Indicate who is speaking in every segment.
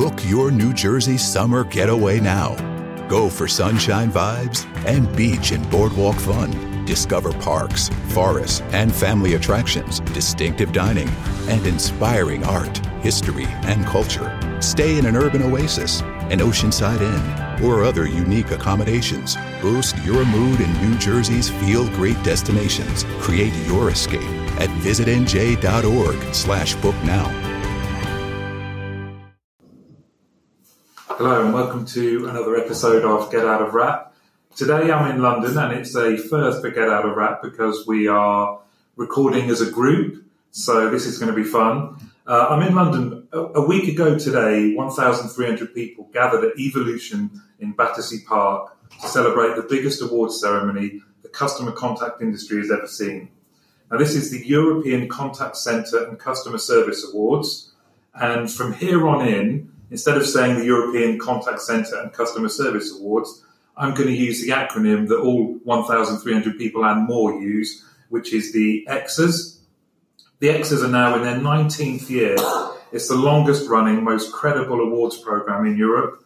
Speaker 1: Book your New Jersey summer getaway now. Go for sunshine vibes and beach and boardwalk fun. Discover parks, forests, and family attractions, distinctive dining, and inspiring art, history, and culture. Stay in an urban oasis, an oceanside inn, or other unique accommodations. Boost your mood in New Jersey's feel great destinations. Create your escape at visitnj.org slash book now.
Speaker 2: Hello and welcome to another episode of Get Out of Wrap. Today I'm in London and it's a first for Get Out of Wrap because we are recording as a group, so this is going to be fun. Uh, I'm in London. A, a week ago today, 1,300 people gathered at Evolution in Battersea Park to celebrate the biggest awards ceremony the customer contact industry has ever seen. Now, this is the European Contact Centre and Customer Service Awards, and from here on in, instead of saying the European Contact Centre and Customer Service Awards, I'm going to use the acronym that all 1,300 people and more use, which is the EXAs. The X's are now in their 19th year. It's the longest running, most credible awards program in Europe.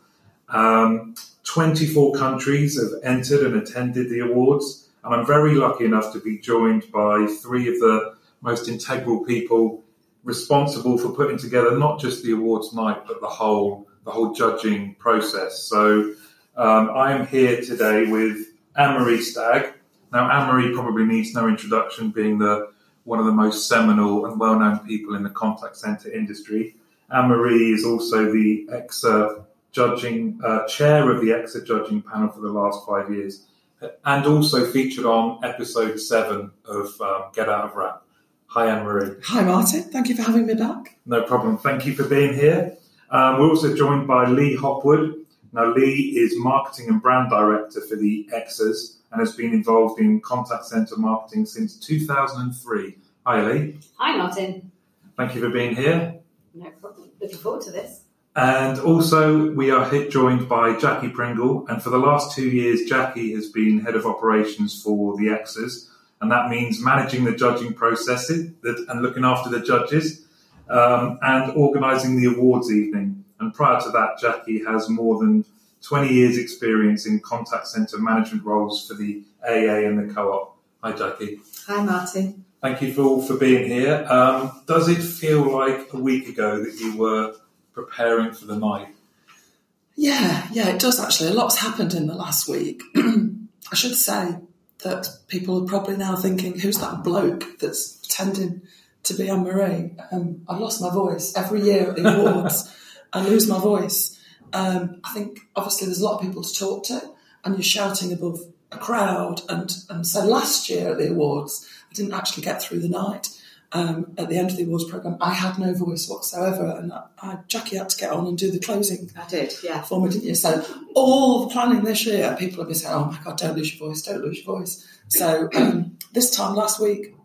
Speaker 2: Um, 24 countries have entered and attended the awards, and I'm very lucky enough to be joined by three of the most integral people responsible for putting together not just the awards night but the whole the whole judging process. So um, I am here today with Anne-Marie Stagg. Now Anne-Marie probably needs no introduction, being the one of the most seminal and well-known people in the contact center industry. Anne-Marie is also the EXA judging uh, chair of the EXA judging panel for the last five years, and also featured on episode seven of um, Get Out of Wrap. Hi, Anne Marie.
Speaker 3: Hi, Martin. Thank you for having me back.
Speaker 2: No problem. Thank you for being here. Um, we're also joined by Lee Hopwood. Now, Lee is marketing and brand director for the EXAs and has been involved in contact center marketing since 2003. Hi, Lee.
Speaker 4: Hi, Martin.
Speaker 2: Thank you for being here.
Speaker 4: No problem. Looking forward to this.
Speaker 2: And also, we are joined by Jackie Pringle. And for the last two years, Jackie has been head of operations for the EXAs and that means managing the judging process and looking after the judges um, and organising the awards evening. And prior to that, Jackie has more than 20 years' experience in contact centre management roles for the AA and the co-op. Hi, Jackie.
Speaker 5: Hi, Martin.
Speaker 2: Thank you for, for being here. Um, does it feel like a week ago that you were preparing for the night?
Speaker 3: Yeah, yeah, it does actually. A lot's happened in the last week. I should say that people are probably now thinking, who's that bloke that's pretending to be Anne Marie? Um, I've lost my voice. Every year at the awards, I lose my voice. Um, I think obviously there's a lot of people to talk to, and you're shouting above a crowd. And, and so last year at the awards, I didn't actually get through the night. Um, at the end of the awards program, I had no voice whatsoever, and I, I, Jackie had to get on and do the closing.
Speaker 4: I did, yeah.
Speaker 3: For me, didn't you? So all the planning this year, people have been saying, "Oh my god, don't lose your voice, don't lose your voice." So um, this time last week,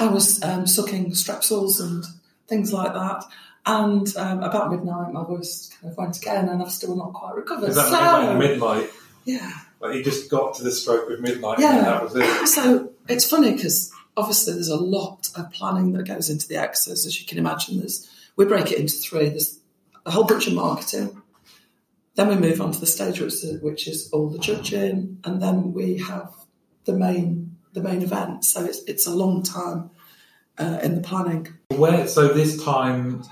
Speaker 3: I was um, sucking strepsils and things like that. And um, about midnight, my voice kind of went again, and I've still not quite recovered.
Speaker 2: Is that
Speaker 3: so,
Speaker 2: like midnight?
Speaker 3: Yeah.
Speaker 2: Like you just got to the stroke of midnight,
Speaker 3: Yeah.
Speaker 2: and that was it.
Speaker 3: So it's funny because obviously there's a lot of planning that goes into the exercise, as you can imagine. There's we break it into three. There's a whole bunch of marketing. Then we move on to the stage, which is, which is all the judging, and then we have the main the main event. So it's it's a long time uh, in the planning.
Speaker 2: Where so this time,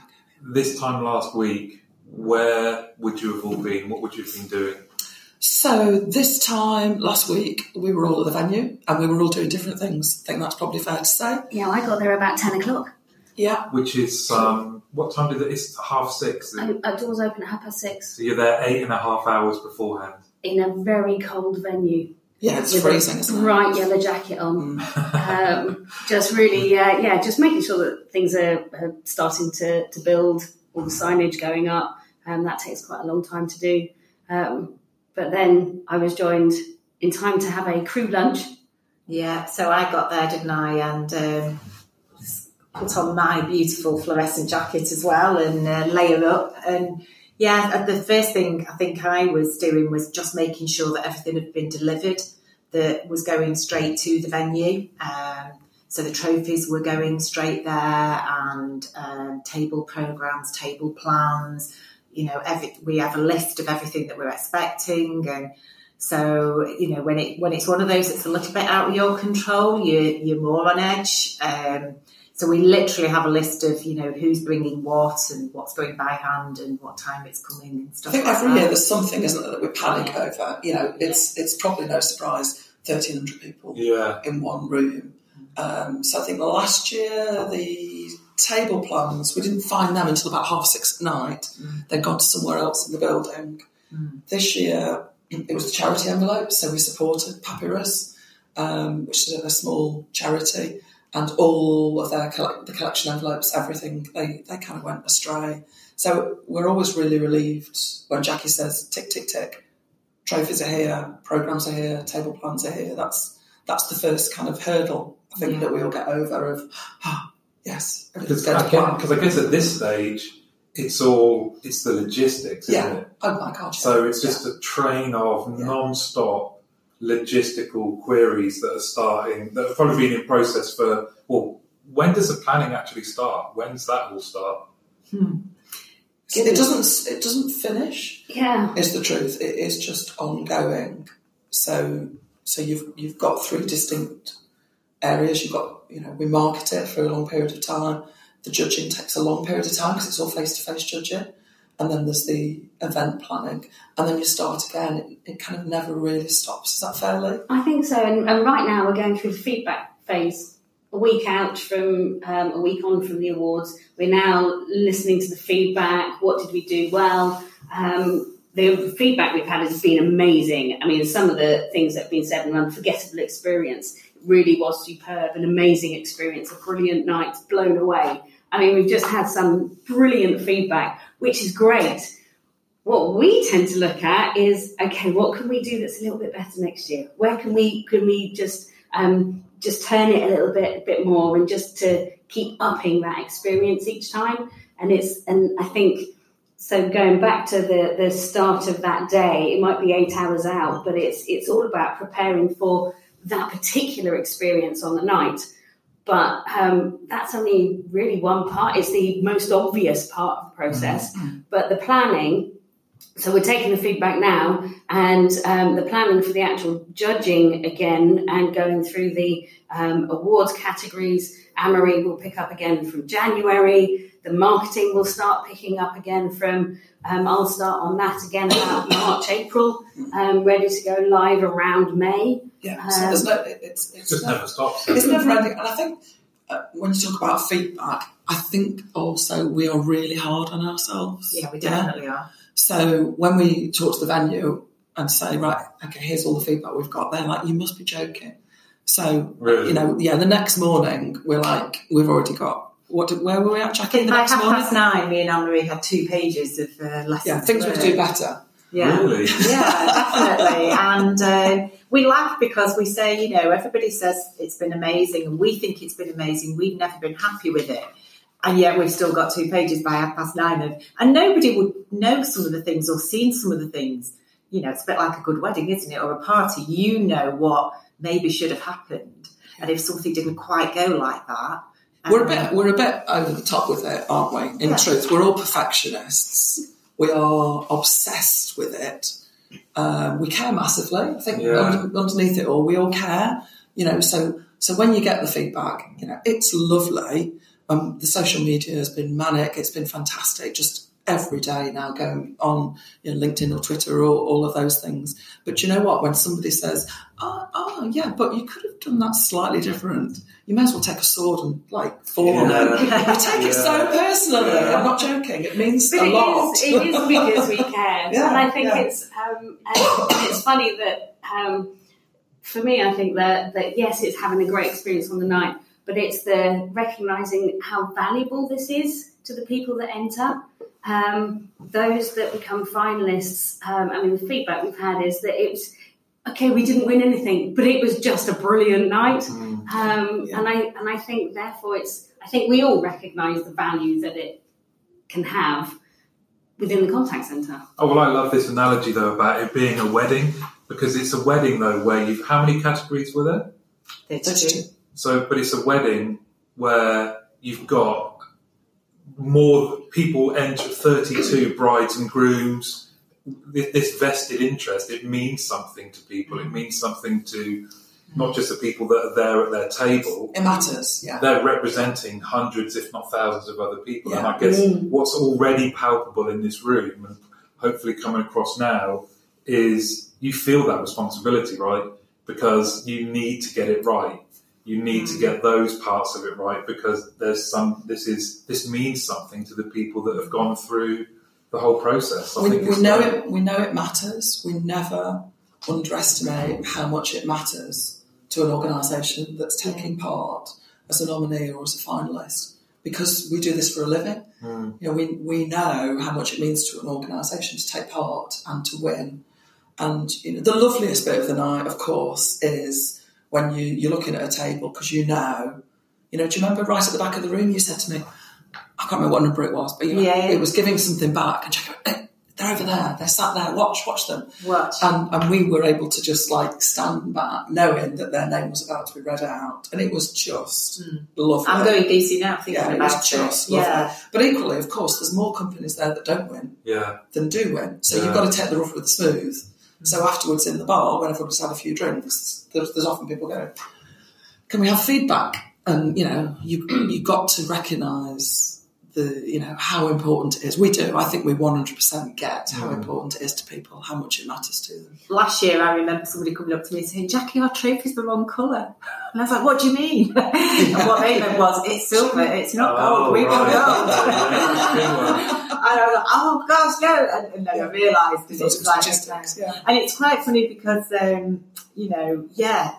Speaker 2: this time last week, where would you have all been? What would you have been doing?
Speaker 3: So this time last week we were all at the venue and we were all doing different things. I think that's probably fair to say.
Speaker 4: Yeah, I got there about 10 o'clock.
Speaker 3: Yeah.
Speaker 2: Which is um, what time did it? It's half six.
Speaker 4: And our doors open at half past six
Speaker 2: So you're there eight and a half hours beforehand.
Speaker 4: in a very cold venue.
Speaker 3: Yeah, it's
Speaker 4: with
Speaker 3: freezing,
Speaker 4: a
Speaker 3: isn't it?
Speaker 4: bright yellow jacket on. um, just really, uh, yeah, just making sure that things are, are starting to, to build, all the signage going up. Um, that takes quite a long time to do. Um, but then I was joined in time to have a crew lunch.
Speaker 5: Yeah, so I got there, didn't I, and um, put on my beautiful fluorescent jacket as well and uh, layer up. And yeah, the first thing I think I was doing was just making sure that everything had been delivered that was going straight to the venue. Um, so the trophies were going straight there, and um, table programs, table plans, you know, every, we have a list of everything that we're expecting, and so you know, when it when it's one of those that's a little bit out of your control, you you're more on edge. Um, so we literally have a list of you know who's bringing what and what's going by hand and what time it's coming and
Speaker 3: I
Speaker 5: stuff.
Speaker 3: think
Speaker 5: like
Speaker 3: every
Speaker 5: that.
Speaker 3: year there's something, isn't there, that we panic over. You know, it's it's probably no surprise. Thirteen hundred people
Speaker 2: Yeah.
Speaker 3: in one room. Um, so I think last year the table plans we didn't find them until about half six at night. They'd gone to somewhere else in the building. This year it was a charity envelope, so we supported Papyrus, um, which is a small charity, and all of their the collection envelopes, everything they they kind of went astray. So we're always really relieved when Jackie says tick tick tick, trophies are here, programs are here, table plans are here. That's that's the first kind of hurdle I think
Speaker 5: Yeah.
Speaker 3: that we all get over of ah, yes,
Speaker 2: Because
Speaker 3: going to plan.
Speaker 2: I, I guess at this stage, it's all it's the logistics, isn't
Speaker 3: Yeah.
Speaker 2: it?
Speaker 3: Oh my god.
Speaker 2: So it's just a train of
Speaker 3: Yeah.
Speaker 2: non-stop logistical queries that are starting that have probably been in process for well. When does the planning actually start? When's that all start? Hmm.
Speaker 3: it doesn't it doesn't finish.
Speaker 4: Yeah.
Speaker 3: is the truth. It is just ongoing. So so you've you've got three distinct areas. You've got you know we market it for a long period of time. The judging takes a long period of time because it's all face to face judging, and then there's the event planning, and then you start again. It, it kind of never really stops. Is that fairly?
Speaker 4: I think so. And, and right now we're going through the feedback phase. A week out from um, a week on from the awards, we're now listening to the feedback. What did we do well? Um, the feedback we've had has been amazing. I mean, some of the things that have been said, an unforgettable experience. Really was superb, an amazing experience, a brilliant night, blown away. I mean, we've just had some brilliant feedback, which is great. What we tend to look at is okay what can we do that's a little bit better next year? Where can we can we just um, just turn it a little bit a bit more and just to keep upping that experience each time? And it's and i think so going back to the the start of that day it might be eight hours out but it's it's all about preparing for that particular experience on the night but um, that's only really one part. It's the most obvious part of the process. But the planning, so we're taking the feedback now, and um, the planning for the actual judging again, and going through the um, awards categories. Anne-Marie will pick up again from January. The marketing will start picking up again from. Um, I'll start on that again about March, April, um, ready to go live around May.
Speaker 3: Yeah. So there's no. It, it's it's
Speaker 2: just
Speaker 3: never
Speaker 2: never stops.
Speaker 3: it's never ending. And I think uh, when you talk about feedback, I think also we are really hard on ourselves.
Speaker 5: Yeah, we definitely are.
Speaker 3: So when we talk to the venue and say, right, okay, here's all the feedback we've got, they're like, you must be joking. So
Speaker 2: Really?
Speaker 3: you know, yeah, the next morning we're like, we've already got what? Did, where were we at,
Speaker 5: I
Speaker 3: Jackie?
Speaker 5: think
Speaker 3: The
Speaker 5: by
Speaker 3: next
Speaker 5: half
Speaker 3: morning.
Speaker 5: past nine, me and Anne-Marie had two pages of uh, lessons.
Speaker 3: Yeah, things we could do better.
Speaker 5: Yeah.
Speaker 2: Really?
Speaker 5: yeah, definitely. And uh, we laugh because we say, you know, everybody says it's been amazing, and we think it's been amazing. We've never been happy with it, and yet we've still got two pages by half past nine, and, and nobody would know some of the things or seen some of the things. You know, it's a bit like a good wedding, isn't it, or a party. You know what maybe should have happened, and if something didn't quite go like that,
Speaker 3: We're a
Speaker 5: um,
Speaker 3: bit we're a bit over the top with it, aren't we? In
Speaker 5: Yeah.
Speaker 3: truth, we're all perfectionists. We are obsessed with it. Um, we care massively. I think
Speaker 2: Yeah.
Speaker 3: under, underneath it all, we all care. You know, so so when you get the feedback, you know, it's lovely. Um, the social media has been manic. It's been fantastic. Just every day now going on you know, LinkedIn or Twitter or all of those things. But you know what? When somebody says, "Oh, oh yeah, but you could have done that slightly different," you may as well take a sword and like fall on
Speaker 2: Yeah.
Speaker 3: them. You take it so personally.
Speaker 2: Yeah.
Speaker 3: I'm not joking. It means
Speaker 4: But
Speaker 3: a
Speaker 4: it
Speaker 3: lot.
Speaker 4: is, it is because we care.
Speaker 3: Yeah,
Speaker 4: and I think
Speaker 3: yeah.
Speaker 4: it's um, and and it's funny that um, for me, I think that that yes, it's having a great experience on the night, but it's the recognizing how valuable this is to the people that enter. Um, those that become finalists. Um, I mean, the feedback we've had is that it was okay. We didn't win anything, but it was just a brilliant night. Um,
Speaker 3: Yeah.
Speaker 4: And I and I think therefore it's. I think we all recognise the value that it can have within the contact centre.
Speaker 2: Oh well, I love this analogy though about it being a wedding because it's a wedding though where you've how many categories were there?
Speaker 5: Thirty-two.
Speaker 3: Thirty-two.
Speaker 2: So, but it's a wedding where you've got more people enter 32 brides and grooms. This, this vested interest, it means something to people. It means something to not just the people that are there at their table.
Speaker 3: It matters, yeah.
Speaker 2: They're representing hundreds, if not thousands, of other people. And I guess
Speaker 4: Mm.
Speaker 2: what's already palpable in this room and hopefully coming across now is you feel that responsibility, right? Because you need to get it right. You need to get those parts of it right because there's some. This is this means something to the people that have gone through the whole process. I
Speaker 3: we,
Speaker 2: think
Speaker 3: we know
Speaker 2: great.
Speaker 3: it. We know it matters. We never underestimate how much it matters to an organisation that's taking part as a nominee or as a finalist because we do this for a living.
Speaker 2: Mm.
Speaker 3: You know, we we know how much it means to an organisation to take part and to win. And you know, the loveliest bit of the night, of course, is when you you're looking at a table because you know. You know, do you remember right at the back of the room you said to me, I can't remember what number it was, but you know,
Speaker 5: Yeah, yeah.
Speaker 3: it was giving something back. And you go, "Eh, they're over there, they're sat there, watch, watch them.
Speaker 5: Watch.
Speaker 3: And, and we were able to just like stand back knowing that their name was about to be read out. And it was just lovely.
Speaker 5: I'm going DC now thinking
Speaker 3: yeah, it
Speaker 5: about
Speaker 3: was just
Speaker 5: it.
Speaker 3: lovely.
Speaker 5: Yeah.
Speaker 3: But equally, of course, there's more companies there that don't win
Speaker 2: Yeah,
Speaker 3: than do win. So
Speaker 2: Yeah.
Speaker 3: you've got to take the rough with the smooth. So afterwards in the bar, when everybody's had a few drinks, there's, there's often people going, "Can we have feedback?" And you know, you you got to recognise the you know how important it is. We do. I think we 100% get how important it is to people, how much it matters to them.
Speaker 5: Last year, I remember somebody coming up to me saying, Jackie, our trophy's the wrong colour. And I was like, what do you mean? and what they meant was, it's silver, it's not
Speaker 2: Oh,
Speaker 5: gold, we want
Speaker 2: right.
Speaker 5: gold. and I was like, oh gosh, no. And, and then I realised that it was like,
Speaker 3: yeah.
Speaker 5: And it's quite funny because, um, you know, yeah,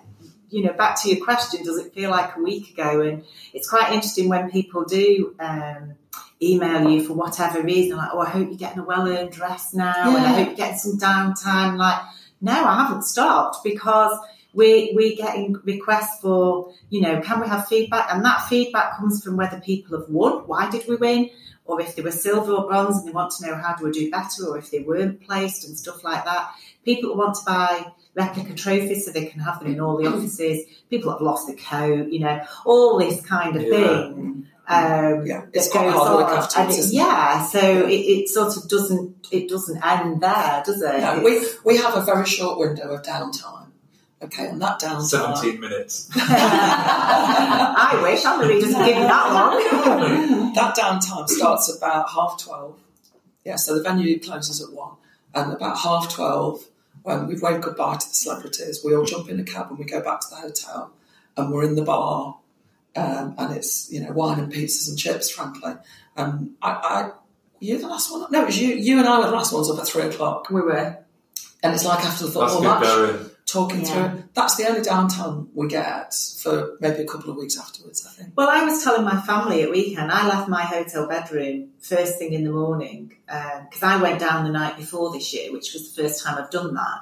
Speaker 5: you know, back to your question, does it feel like a week ago? And it's quite interesting when people do um, email you for whatever reason, like, oh, I hope you're getting a well earned rest now, and I hope you're getting some downtime. Like, no, I haven't stopped because we we're getting requests for, you know, can we have feedback? And that feedback comes from whether people have won, why did we win? Or if they were silver or bronze and they want to know how do we do better, or if they weren't placed and stuff like that. People want to buy replica trophies so they can have them in all the offices. People have lost their coat, you know, all this kind of
Speaker 2: Yeah.
Speaker 5: thing. Um,
Speaker 3: Yeah, it's quite hard look
Speaker 5: on.
Speaker 3: after,
Speaker 5: And it? yeah, so it, it sort of doesn't it doesn't end there, does it?
Speaker 3: No, we, we have a very short window of downtime. Okay, and that downtime.
Speaker 2: 17 minutes.
Speaker 5: I wish Emily doesn't give me that long.
Speaker 3: that downtime starts about half 12. Yeah, so the venue closes at 1. And about half 12, when we've waved goodbye to the celebrities, we all jump in a cab and we go back to the hotel and we're in the bar. Um, and it's, you know, wine and pizzas and chips, frankly. Um, I, I, were you the last one? No, it was you. You and I were the last ones up at 3 o'clock.
Speaker 5: we were.
Speaker 3: And it's like after the
Speaker 2: That's
Speaker 3: football
Speaker 2: good
Speaker 3: match,
Speaker 2: going.
Speaker 3: Talking
Speaker 5: Yeah.
Speaker 3: through. That's the only downtime we get for maybe a couple of weeks afterwards, I think.
Speaker 5: Well, I was telling my family at weekend, I left my hotel bedroom first thing in the morning um, because I went down the night before this year, which was the first time I've done that.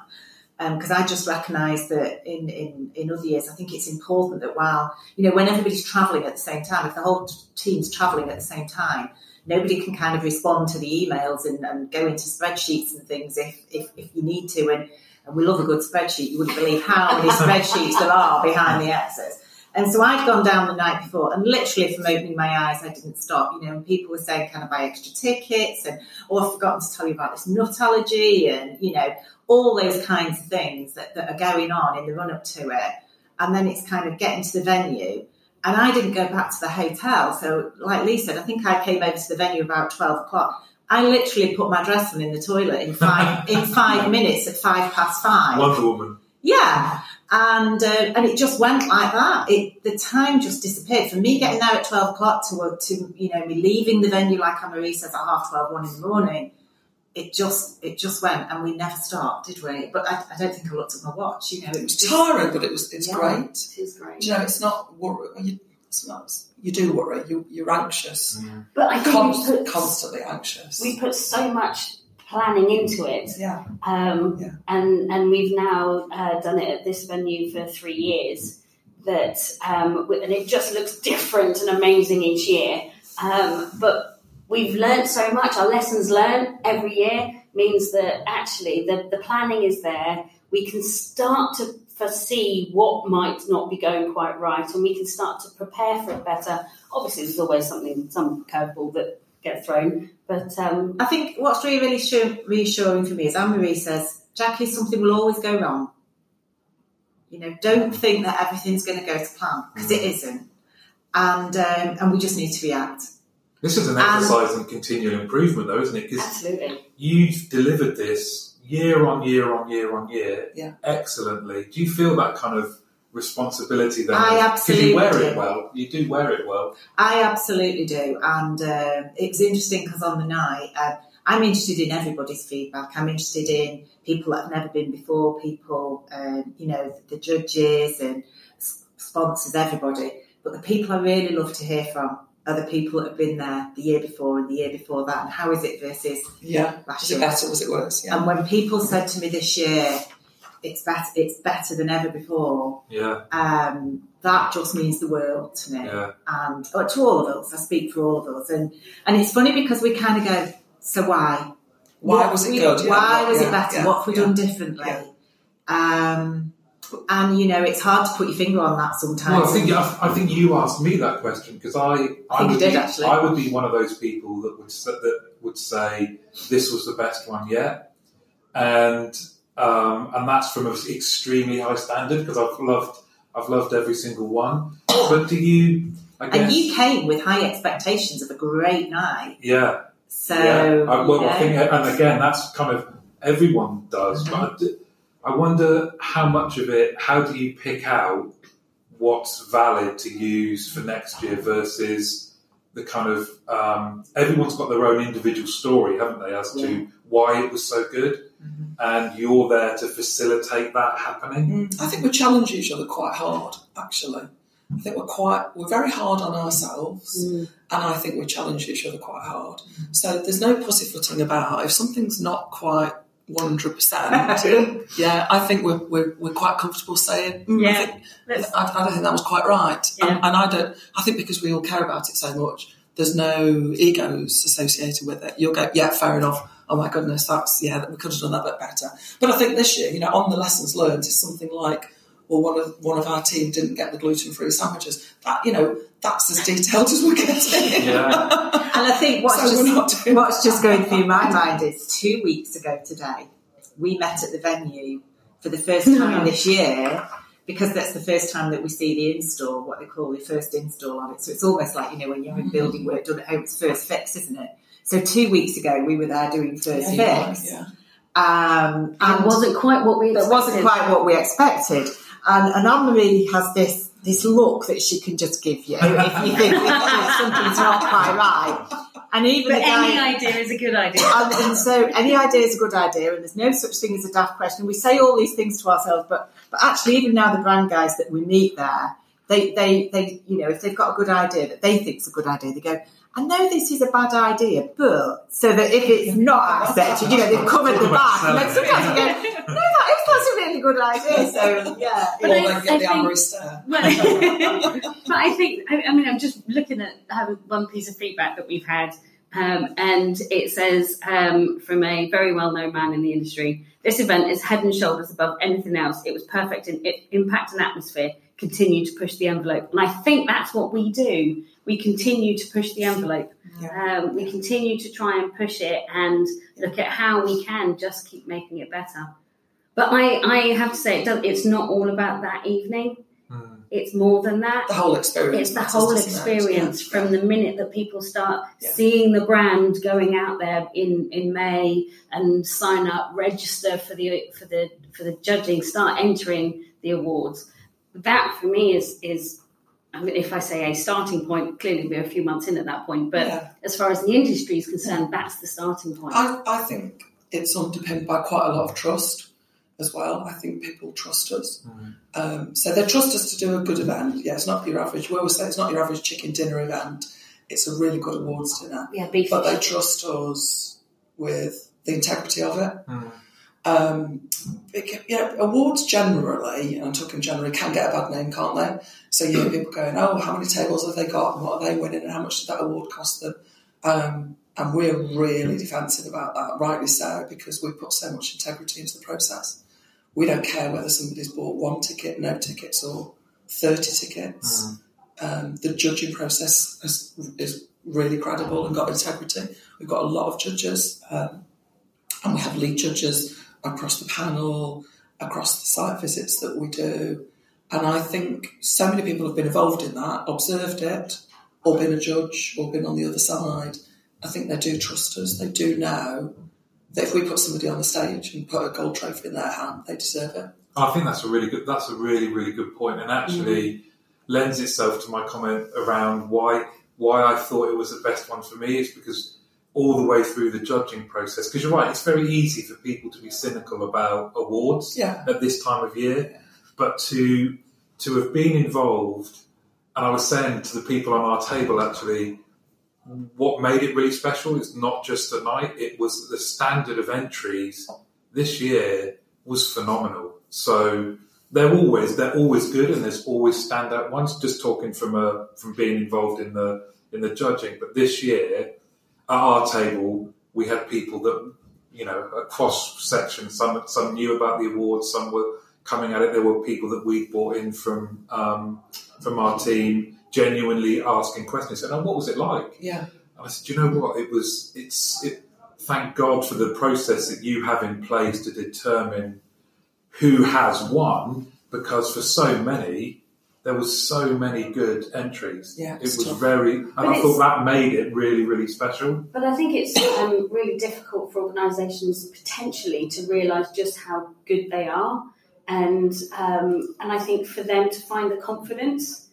Speaker 5: Um, because I just recognised that in, in, in other years, I think it's important that while, you know, when everybody's travelling at the same time, if the whole t- team's travelling at the same time, nobody can kind of respond to the emails and, and go into spreadsheets and things if, if, if you need to. And, and we love a good spreadsheet. You wouldn't believe how many spreadsheets there are behind the X's. And so I'd gone down the night before, and literally from opening my eyes, I didn't stop. You know, and people were saying, "Can I buy extra tickets?" and "Oh, I've forgotten to tell you about this nut allergy," and you know, all those kinds of things that, that are going on in the run up to it. And then it's kind of getting to the venue, and I didn't go back to the hotel. So, like Lee said, I think I came over to the venue about twelve o'clock. I literally put my dress on in the toilet in five in five minutes at five past five.
Speaker 2: Wonder Woman.
Speaker 5: Yeah, and uh, and it just went like that. It the time just disappeared. From me getting there at twelve o'clock to to you know me leaving the venue like Anne Marie says at half twelve, one in the morning. It just it just went, and we never stopped, did we? But I, I don't think I looked at my watch. You know, it
Speaker 3: It
Speaker 5: was
Speaker 3: was tiring, but it was it's
Speaker 5: Yeah.
Speaker 3: great.
Speaker 4: It is great.
Speaker 3: Do you know, it's not worry. You, it's not, you do worry. You, you're anxious,
Speaker 4: But I think
Speaker 3: Const,
Speaker 4: we, put,
Speaker 3: constantly anxious.
Speaker 4: we put so much planning into it.
Speaker 3: yeah,
Speaker 4: Um,
Speaker 3: Yeah.
Speaker 4: and and we've now uh, done it at this venue for three years. That um, and it just looks different and amazing each year. Um, but we've learned so much. Our lessons learned every year means that actually the, the planning is there. We can start to foresee what might not be going quite right, and we can start to prepare for it better. Obviously, there's always something, some curveball that gets thrown, but um,
Speaker 5: I think what's really, really reassuring for me is Anne Marie says, Jackie, something will always go wrong. You know, don't think that everything's going to go to plan because it isn't, and um, and we just need to react.
Speaker 2: This is an
Speaker 5: And-
Speaker 2: exercise in continual improvement, though, isn't it? Because
Speaker 4: absolutely.
Speaker 2: you've delivered this year on year on year on year
Speaker 3: Yeah.
Speaker 2: excellently. Do you feel that kind of responsibility then?
Speaker 5: I
Speaker 2: Because
Speaker 5: absolutely
Speaker 2: you wear it well. You do wear it well.
Speaker 5: I absolutely do, and um it was interesting because on the night, uh, I'm interested in everybody's feedback. I'm interested in people that have never been before, people, um, you know, the judges and sponsors, everybody. But the people I really love to hear from are the people that have been there the year before and the year before that, and how is it versus
Speaker 3: Yeah.
Speaker 5: last
Speaker 3: Was it
Speaker 5: year?
Speaker 3: better? Was it worse? Yeah.
Speaker 5: And when people said to me this year, it's better, it's better than ever before.
Speaker 2: Yeah,
Speaker 5: Um, that just means the world to me
Speaker 2: yeah.
Speaker 5: and or to all of us. I speak for all of us, and and it's funny because we kind of go, so why?
Speaker 3: Why
Speaker 5: What
Speaker 3: was it
Speaker 5: we-
Speaker 3: good?
Speaker 5: Why
Speaker 3: yeah,
Speaker 5: was
Speaker 3: yeah,
Speaker 5: it better?
Speaker 3: yeah,
Speaker 5: what have we
Speaker 3: yeah.
Speaker 5: done differently?
Speaker 3: Yeah.
Speaker 5: Um, and you know, it's hard to put your finger on that sometimes.
Speaker 2: Well, I think I, I think you asked me that question because I I,
Speaker 5: I
Speaker 2: would
Speaker 5: did,
Speaker 2: be,
Speaker 5: actually.
Speaker 2: I would be one of those people that would say, that would say this was the best one yet, and um, and that's from an extremely high standard because I've loved I've loved every single one. But do you? I guess,
Speaker 5: and you came with high expectations of a great night,
Speaker 2: yeah,
Speaker 5: so
Speaker 2: yeah. I, well,
Speaker 5: you
Speaker 2: I think, and again, that's kind of everyone does. But I d- I wonder how much of it. How do you pick out what's valid to use for next year versus the kind of um, everyone's got their own individual story, haven't they, as
Speaker 5: Yeah.
Speaker 2: to why it was so good,
Speaker 5: Mhm.
Speaker 2: and you're there to facilitate that happening.
Speaker 3: Mm, I think we challenge each other quite hard, actually. I think we're quite we're very hard on ourselves,
Speaker 4: Mm.
Speaker 3: and I think we challenge each other quite hard. So there's no pussyfooting about. If something's not quite one hundred percent, yeah, I think we're, we're we're quite comfortable saying, mm, I,
Speaker 4: Yeah.
Speaker 3: think, I, I don't think that was quite right,
Speaker 4: Yeah.
Speaker 3: and, and I don't. I think because we all care about it so much, there's no egos associated with it. You'll go, yeah, fair enough. Oh my goodness, that's yeah, we could have done that bit better. But I think this year, you know, on the lessons learned is something like, well, one of one of our team didn't get the gluten free sandwiches. That you know, that's as detailed as we're getting.
Speaker 2: Yeah.
Speaker 5: And I think what's
Speaker 3: So
Speaker 5: just what's just going through my mind is two weeks ago today, we met at the venue for the first time this year because that's the first time that we see the install, what they call the first install on it. So it's almost like you know when you're having building work done at home, it's first fix, isn't it? So two weeks ago we were there doing first
Speaker 3: Yeah,
Speaker 5: fix,
Speaker 3: yeah.
Speaker 5: um,
Speaker 4: And it wasn't quite what we
Speaker 5: that
Speaker 4: expected.
Speaker 5: wasn't quite what we expected. And, and Anne Marie has this this look that she can just give you if you think something's not quite right. And even
Speaker 4: But
Speaker 5: guy,
Speaker 4: any idea is a good idea.
Speaker 5: and, and so any idea is a good idea, and there's no such thing as a daft question. We say all these things to ourselves, but but actually, even now the brand guys that we meet there, they they they you know if they've got a good idea that they think's a good idea, they go. I know this is a bad idea, but so that if it's not accepted, you know, they've covered the back. And then sometimes you go, no, that is that's a really good idea. So yeah,
Speaker 4: But
Speaker 3: or
Speaker 4: I- I
Speaker 3: get the
Speaker 4: think-
Speaker 3: Amory.
Speaker 4: Well, but I think, I, I mean, I'm just looking at having one piece of feedback that we've had, um, and it says um, from a very well known man in the industry this event is head and shoulders above anything else. It was perfect in it, impact and atmosphere. Continue to push the envelope. And I think that's what we do. We continue to push the envelope. Um, we continue to try and push it and look at how we can just keep making it better. But I, I have to say, it does, it's not all about that evening.
Speaker 2: Hmm.
Speaker 4: It's more than that.
Speaker 3: The whole experience.
Speaker 4: It's the whole experience
Speaker 3: Yeah.
Speaker 4: from the minute that people start
Speaker 3: Yeah.
Speaker 4: seeing the brand going out there in, in May and sign up, register for the for the for the judging, start entering the awards. That for me is is I mean, if I say a starting point, clearly we're a few months in at that point. But
Speaker 3: Yeah.
Speaker 4: as far as the industry is concerned, that's the starting point.
Speaker 3: I, I think it's underpinned by quite a lot of trust as well. I think people trust us. Um, so they trust us to do a good event. Yeah, it's not your average, we always say it's not your average chicken dinner event. It's a really good awards dinner.
Speaker 4: yeah, beef.
Speaker 3: But they trust us with the integrity of it.
Speaker 2: Mm.
Speaker 3: Um, it can- yeah, awards generally, and I'm talking generally, can get a bad name, can't they? So you hear people going, "Oh, how many tables have they got? And what are they winning? And how much did that award cost them?" Um, and we're really defensive about that, rightly so, because we put so much integrity into the process. We don't care whether somebody's bought one ticket, no tickets, or 30 tickets. Um, the judging process is, is really credible and got integrity. We've got a lot of judges, um, and we have lead judges across the panel, across the site visits that we do. And I think so many people have been involved in that, observed it, or been a judge, or been on the other side. I think they do trust us. They do know that if we put somebody on the stage and put a gold trophy in their hand, they deserve it.
Speaker 2: I think that's a really good. That's a really really good point, and actually mm-hmm. lends itself to my comment around why why I thought it was the best one for me is because all the way through the judging process. Because you're right, it's very easy for people to be cynical about awards
Speaker 3: Yeah.
Speaker 2: at this time of year, but to to have been involved, and I was saying to the people on our table actually, what made it really special is not just the night; it was the standard of entries this year was phenomenal. So they're always they're always good, and there's always standout ones. Just talking from a from being involved in the in the judging, but this year at our table we had people that you know across sections. Some some knew about the awards, some were coming at it. There were people that we'd brought in from um, from our team, genuinely asking questions. And "Oh, what was it like?
Speaker 3: Yeah.
Speaker 2: And I said, you know what? It was. It's. It, thank God for the process that you have in place to determine who has won, because for so many." There was so many good entries.
Speaker 3: Yeah,
Speaker 2: it was
Speaker 3: tough.
Speaker 2: very, and I thought that made it really, really special.
Speaker 4: But I think it's um, really difficult for organisations potentially to realise just how good they are, and um, and I think for them to find the confidence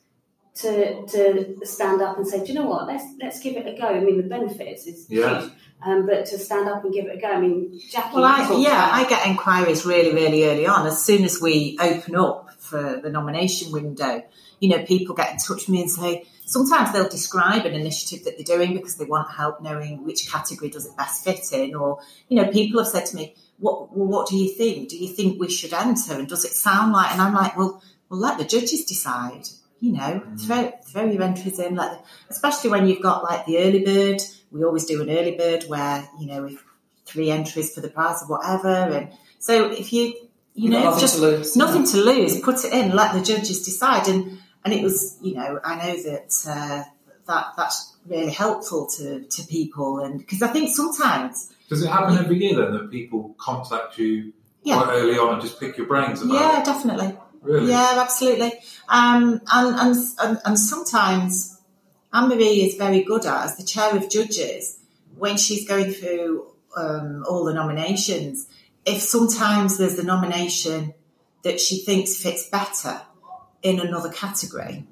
Speaker 4: to to stand up and say, do you know what, let's let's give it a go. I mean, the benefits is
Speaker 2: Yeah.
Speaker 4: huge, um, but to stand up and give it a go. I mean, Jackie.
Speaker 5: Well, I, yeah,
Speaker 4: about-
Speaker 5: I get inquiries really, really early on. As soon as we open up for the nomination window, you know, people get in touch with me and say, sometimes they'll describe an initiative that they're doing because they want help knowing which category does it best fit in. Or, you know, people have said to me, what, well, what do you think? Do you think we should enter? And does it sound like, and I'm like, well, well, let the judges decide. You know, mm. throw, throw your entries in, let the, especially when you've got like the early bird. We always do an early bird where, you know, if three entries for the prize of whatever. And so if you, you
Speaker 3: You've
Speaker 5: know,
Speaker 3: nothing
Speaker 5: just
Speaker 3: to lose.
Speaker 5: nothing to lose, put it in, let the judges decide. And, and it was, you know, I know that, uh, that, that's really helpful to, to people. And because I think sometimes,
Speaker 2: Does it happen every year then that people contact you
Speaker 5: Yeah.
Speaker 2: quite early on and just pick your brains about
Speaker 5: yeah,
Speaker 2: it?
Speaker 5: definitely.
Speaker 2: Really?
Speaker 5: Yeah, absolutely. Um, and, and, and, and sometimes Anne Marie is very good at, as the chair of judges, when she's going through um, all the nominations, if sometimes there's a nomination that she thinks fits better in another category,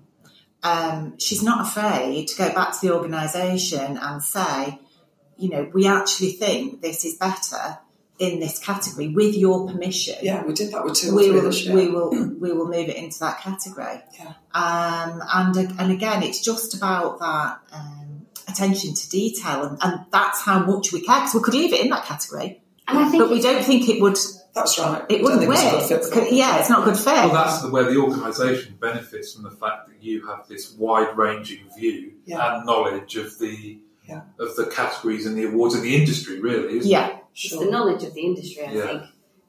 Speaker 5: um, she's not afraid to go back to the organisation and say, you know, we actually think this is better in this category with your permission
Speaker 3: Yeah, we did that with two
Speaker 5: we will we will we will move it into that category.
Speaker 3: Yeah.
Speaker 5: Um, and and again, it's just about that um, attention to detail, and, and that's how much we care. Because we could leave it in that category,
Speaker 4: and I think
Speaker 5: but we don't think it would.
Speaker 3: That's right.
Speaker 5: It wouldn't
Speaker 3: don't it's good fit for.
Speaker 5: Yeah, it's not a good fit.
Speaker 2: Well, that's the, where the organisation benefits from the fact that you have this wide-ranging view
Speaker 3: Yeah.
Speaker 2: and knowledge of the
Speaker 3: Yeah.
Speaker 2: of the categories and the awards and the industry, really. Isn't
Speaker 5: yeah,
Speaker 4: It's
Speaker 3: Sure.
Speaker 4: the knowledge of the industry. I
Speaker 2: Yeah.
Speaker 4: think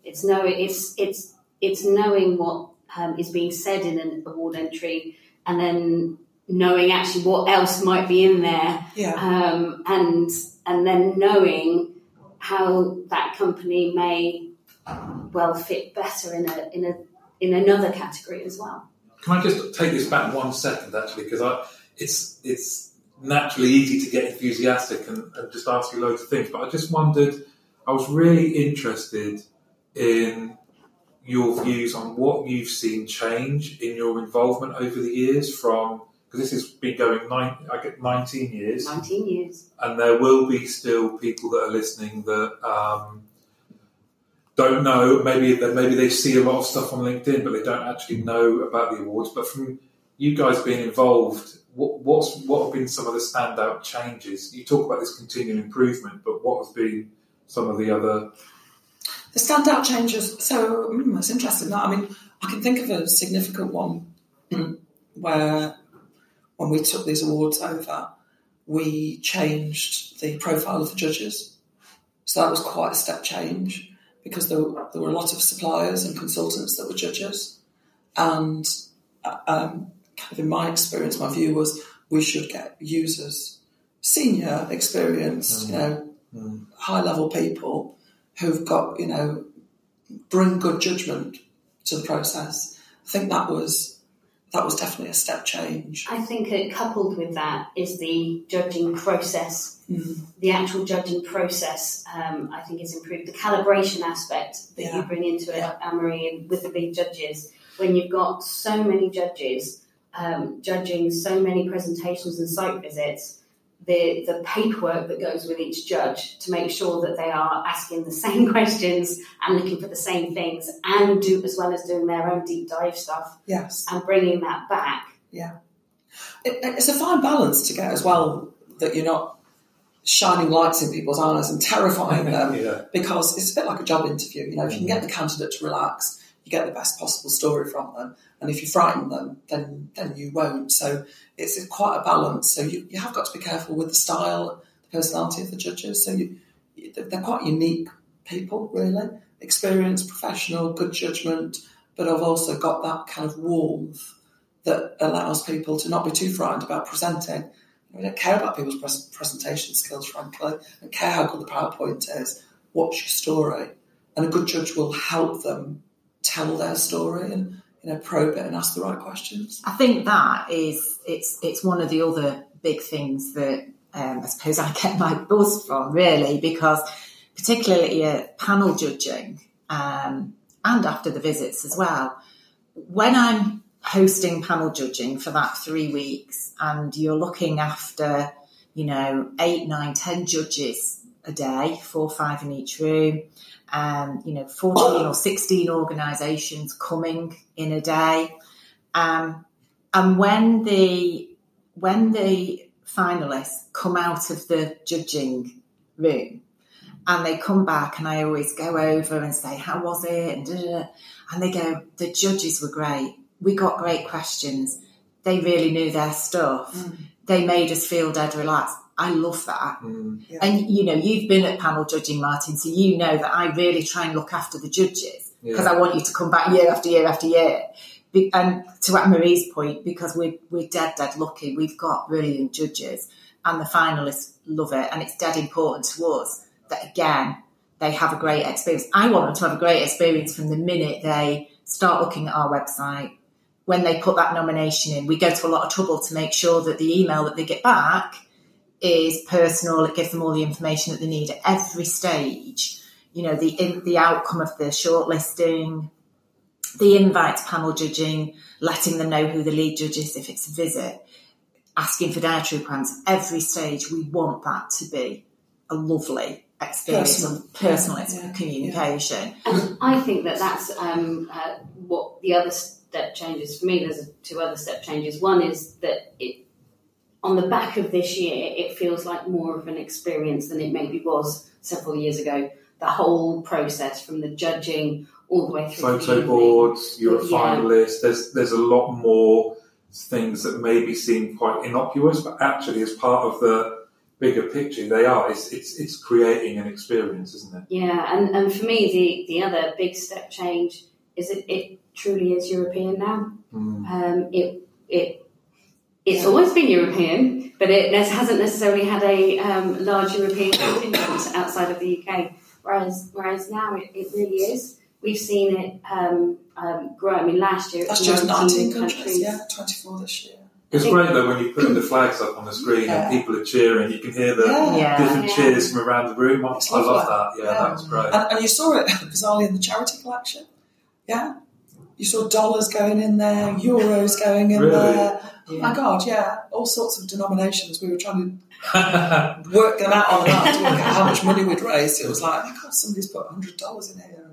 Speaker 4: it's knowing it's it's it's knowing what um, is being said in an award entry, and then knowing actually what else might be in there,
Speaker 3: Yeah.
Speaker 4: um, and and then knowing how that company may well fit better in a in a in another category as well.
Speaker 2: Can I just take this back one second, actually, because I it's it's naturally easy to get enthusiastic and, and just ask you loads of things, but I just wondered. I was really interested in your views on what you've seen change in your involvement over the years from because this has been going nine, I get 19 years,
Speaker 4: Nineteen years.
Speaker 2: and there will be still people that are listening that um, don't know. Maybe that maybe they see a lot of stuff on LinkedIn, but they don't actually know about the awards. But from you guys being involved, what, what's what have been some of the standout changes? You talk about this continual improvement, but what has been some of the other?
Speaker 3: The standout changes. So mm, it's interesting. That I mean, I can think of a significant one mm, where when we took these awards over, we changed the profile of the judges. So that was quite a step change. because there, were- there were a lot of suppliers and consultants that were judges. And uh, um, kind of in my experience, my view was we should get users, senior, experienced, you know, high level people who've got, you know, bring good judgment to the process. I think that was that was definitely a step change.
Speaker 4: I think it, coupled with that is the judging process.
Speaker 3: Mm.
Speaker 4: The actual judging process, um, I think, is improved. The calibration aspect that
Speaker 3: Yeah.
Speaker 4: you bring into it,
Speaker 3: Yeah.
Speaker 4: Anne-Marie, and with the big judges, when you've got so many judges um, judging so many presentations and site visits, the, the paperwork that goes with each judge to make sure that they are asking the same questions and looking for the same things and do as well as doing their own deep dive stuff
Speaker 3: Yes.
Speaker 4: and bringing that back
Speaker 3: It, it's a fine balance to get as well that you're not shining lights in people's eyes and terrifying them
Speaker 2: yeah.
Speaker 3: because it's a bit like a job interview. You know, if you can get mm-hmm. the candidate to relax, you get the best possible story from them. And if you frighten them, then then you won't. So it's quite a balance. So you, you have got to be careful with the style, the personality of the judges. So you, they're quite unique people, really. Experienced, professional, good judgment, but I've also got that kind of warmth that allows people to not be too frightened about presenting. We don't care about people's pres- presentation skills, frankly. Don't care how good the PowerPoint is. What's your story? And a good judge will help them tell their story and you know probe it and ask the right questions.
Speaker 5: I think that is it's it's one of the other big things that um, I suppose I get my buzz from really because particularly at panel judging um, and after the visits as well. When I'm hosting panel judging for that three weeks and you're looking after you know eight, nine, ten judges a day, four, five in each room. Um, you know, 14 or 16 organisations coming in a day. Um, and when the when the finalists come out of the judging room and they come back and I always go over and say, How was it? And, da, da, da. and they go, The judges were great. We got great questions. They really knew their stuff. They made us feel dead relaxed. I love that.
Speaker 2: Mm.
Speaker 5: And you know, you've been at panel judging, Martin, so you know that I really try and look after the judges because
Speaker 2: Yeah.
Speaker 5: I want you to come back year after year after year. Be- And to Anne Marie's point, because we're, we're dead, dead lucky, we've got brilliant judges and the finalists love it. And it's dead important to us that, again, they have a great experience. I want them to have a great experience from the minute they start looking at our website. When they put that nomination in, we go to a lot of trouble to make sure that the email that they get back is personal. It gives them all the information that they need at every stage. You know, the in, the outcome of the shortlisting, the invites panel judging, letting them know who the lead judge is if it's a visit, asking for dietary plans. Every stage, we want that to be a lovely experience
Speaker 3: Personal.
Speaker 5: and personal
Speaker 3: Yeah,
Speaker 5: ex-
Speaker 3: yeah,
Speaker 5: communication.
Speaker 4: And I think that that's um, uh, what the other step changes for me. There's two other step changes. One is that it, on the back of this year, it feels like more of an experience than it maybe was several years ago. The whole process from the judging all the way through.
Speaker 2: Photo boards, you're a finalist. There's there's a lot more things that maybe seem quite innocuous, but actually, as part of the bigger picture, they are. It's it's it's creating an experience, isn't it?
Speaker 4: Yeah, and, and for me, the, the other big step change is it, it truly is European now.
Speaker 2: Mm.
Speaker 4: Um, it it it's always been European, but it hasn't necessarily had a um, large European contingent outside of the UK. Whereas whereas now it, it really is. We've seen it um, um, grow. I mean, last year it
Speaker 3: Last
Speaker 4: was
Speaker 3: year was 19
Speaker 4: countries.
Speaker 3: countries, yeah, 24 this year.
Speaker 2: It's great though when you put the flags up on the screen
Speaker 3: Yeah.
Speaker 2: and people are cheering. You can hear the
Speaker 3: Yeah.
Speaker 5: Yeah.
Speaker 2: different
Speaker 4: Yeah.
Speaker 2: cheers from around the room. I, I love
Speaker 3: lovely.
Speaker 2: that. Yeah,
Speaker 3: Yeah.
Speaker 2: that was great.
Speaker 3: And, and you saw it bizarrely in the charity collection. Yeah. You saw dollars going in there, euros going in
Speaker 2: Really?
Speaker 3: there. Oh
Speaker 5: Yeah.
Speaker 3: my God, yeah. All sorts of denominations. We were trying to work them out on that to work out how much money we'd raised. It was like, oh my God, somebody's put $100 in here.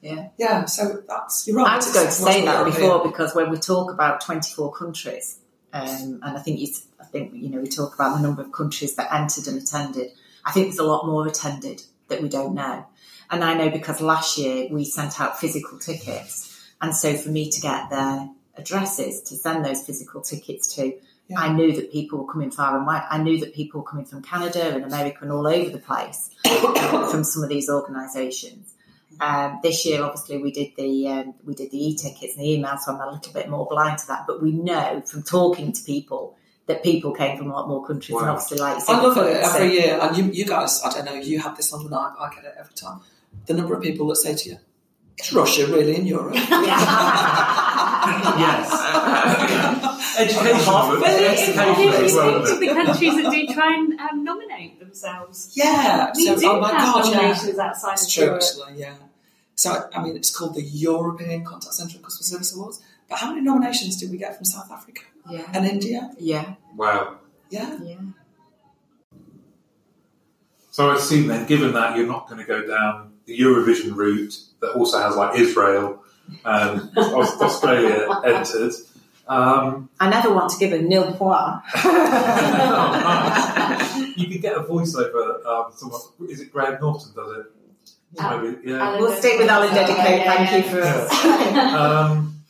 Speaker 5: Yeah.
Speaker 3: Yeah, so that's, you're right.
Speaker 5: I was going to say that before because when we talk about 24 countries, um, and I think you, I think you know we talk about the number of countries that entered and attended. I think there's a lot more attended that we don't know, and I know because last year we sent out physical tickets, and so for me to get their addresses to send those physical tickets to,
Speaker 3: Yeah.
Speaker 5: I knew that people were coming far and wide. I knew that people were coming from Canada and America and all over the place from some of these organisations. Um, this year, obviously, we did the um, we did the e-tickets and the emails, so I'm a little bit more blind to that. But we know from talking to people that people came from a lot more countries, and
Speaker 2: Wow.
Speaker 5: obviously, like
Speaker 3: I love it every year, and you, you guys, I don't know, you have this on the night, I get it every time. The number of people that say to you, "It's Russia really in Europe?"
Speaker 2: yes. Education.
Speaker 4: Well, it, it,
Speaker 2: Education
Speaker 4: it, it's
Speaker 2: isn't
Speaker 4: the countries that do try and um, nominate themselves.
Speaker 3: yeah.
Speaker 4: We
Speaker 3: So,
Speaker 4: do
Speaker 3: oh my
Speaker 4: have
Speaker 3: god, yeah.
Speaker 4: nominations outside
Speaker 3: It's
Speaker 4: of
Speaker 3: true,
Speaker 4: Europe.
Speaker 3: actually, yeah. So, I mean, it's called the European Contact Centre and Customer Service Awards. But how many nominations did we get from South Africa
Speaker 5: yeah,
Speaker 3: and India?
Speaker 5: yeah,
Speaker 2: Wow.
Speaker 3: Yeah.
Speaker 5: yeah.
Speaker 2: So I assume then, given that you're not going to go down the Eurovision route that also has like Israel and Aus- Australia entered. Um,
Speaker 5: I never want to give a nil point.
Speaker 2: you could get a voiceover. Um, someone, is it Graham Norton does it?
Speaker 4: Al-
Speaker 2: Maybe, yeah.
Speaker 5: We'll stick with Alan
Speaker 4: Dedicoat.
Speaker 5: Dedicoat.
Speaker 4: Yeah,
Speaker 5: Thank
Speaker 4: yeah,
Speaker 5: you for
Speaker 4: yeah.
Speaker 2: Um,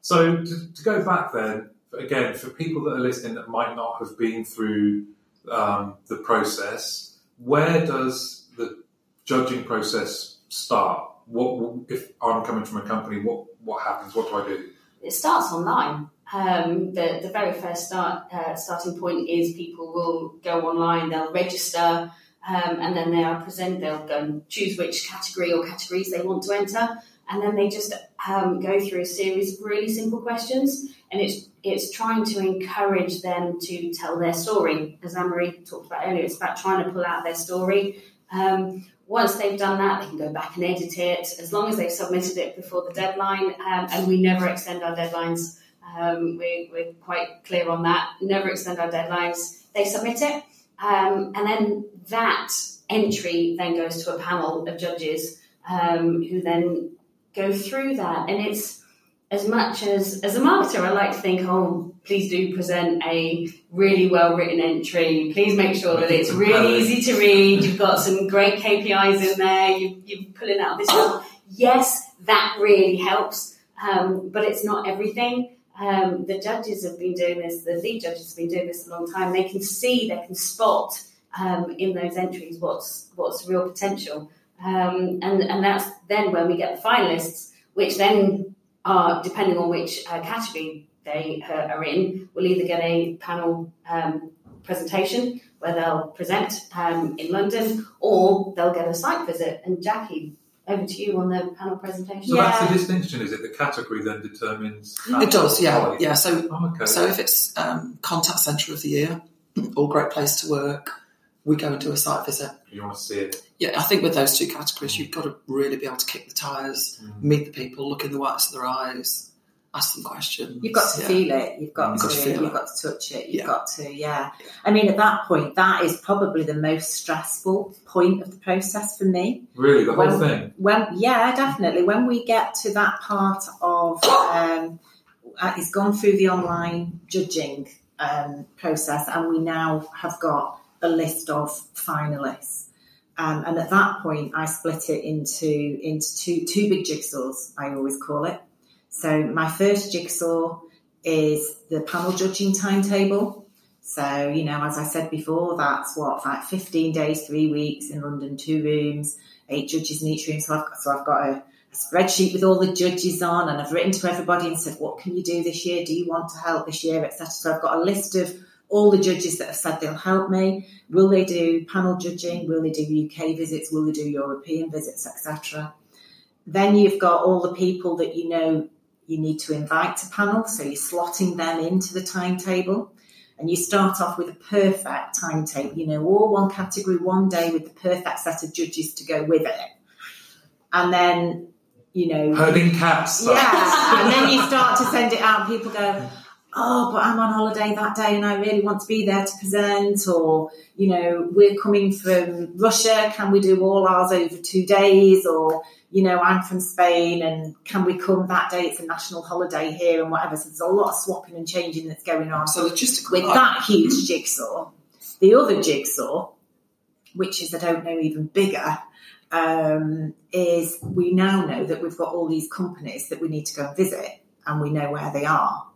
Speaker 2: so to, to go back then, again, for people that are listening that might not have been through um, the process, where does the judging process start? What if I'm coming from a company? What what happens? What do I do?
Speaker 4: it starts online. Um, the, the very first start uh, starting point is people will go online, they'll register, um, and then they are present. They'll go and choose which category or categories they want to enter, and then they just um, go through a series of really simple questions. And it's it's trying to encourage them to tell their story, as Anne-Marie talked about earlier. It's about trying to pull out their story. Um, once they've done that, they can go back and edit it as long as they've submitted it before the deadline. Um, and we never extend our deadlines. Um, we, we're quite clear on that. Never extend our deadlines. They submit it, um, and then that entry then goes to a panel of judges um, who then go through that. And it's as much as as a marketer, I like to think, oh, please do present a really well written entry. Please make sure that it's really easy to read. You've got some great KPIs in there. You, you're pulling out this. one. Yes, that really helps, um, but it's not everything. Um, the judges have been doing this. The lead judges have been doing this a long time. They can see, they can spot um, in those entries what's what's real potential, um, and and that's then when we get the finalists, which then are depending on which uh, category they uh, are in, will either get a panel um, presentation where they'll present um, in London, or they'll get a site visit. And Jackie, over to you on the panel presentation.
Speaker 2: So that's the distinction, is it? The category then determines.
Speaker 3: It does, yeah.
Speaker 2: quality.
Speaker 3: Yeah, so
Speaker 2: Oh, okay.
Speaker 3: So if it's um, contact centre of the year or great place to work, we go and do a site visit.
Speaker 2: you want to see it.
Speaker 3: Yeah, I think with those two categories, you've got to really be able to kick the tyres,
Speaker 2: Mm.
Speaker 3: meet the people, look in the whites of their eyes, ask them questions.
Speaker 5: You've got to
Speaker 3: Yeah.
Speaker 5: feel it. You've got,
Speaker 3: You've
Speaker 5: to,
Speaker 3: got to feel
Speaker 5: You've
Speaker 3: it.
Speaker 5: got to touch it. You've
Speaker 3: Yeah.
Speaker 5: got to. Yeah. I mean, at that point, that is probably the most stressful point of the process for me.
Speaker 2: Really, the whole
Speaker 5: Well-
Speaker 2: thing.
Speaker 5: When, yeah, definitely. When we get to that part of, um, uh, it's gone through the online judging um, process, and we now have got a list of finalists. Um, and at that point, I split it into into two two big jigsaws. I always call it. So my first jigsaw is the panel judging timetable. So you know, as I said before, that's what like fifteen days, three weeks in London, two rooms, eight judges in each room. So I've got, so I've got a, a spreadsheet with all the judges on, and I've written to everybody and said, what can you do this year? Do you want to help this year, etc. So I've got a list of all the judges that have said they'll help me. Will they do panel judging? Will they do UK visits? Will they do European visits, etc. Then you've got all the people that you know you need to invite to panel, so you're slotting them into the timetable. And you start off with a perfect timetable, you know, all one category, one day with the perfect set of judges to go with it. And then, you know,
Speaker 2: Herding cats.
Speaker 5: yeah, and then you start to send it out, and people go, "Oh, but I'm on holiday that day, and I really want to be there to present." Or, you know, we're coming from Russia. Can we do all ours over two days? Or, you know, I'm from Spain, and can we come that day? It's a national holiday here, and whatever. So there's a lot of swapping and changing that's going on
Speaker 3: So logistical.
Speaker 5: with that huge jigsaw. The other jigsaw, which is I don't know even bigger, um, is we now know that we've got all these companies that we need to go and visit, and we know where they are.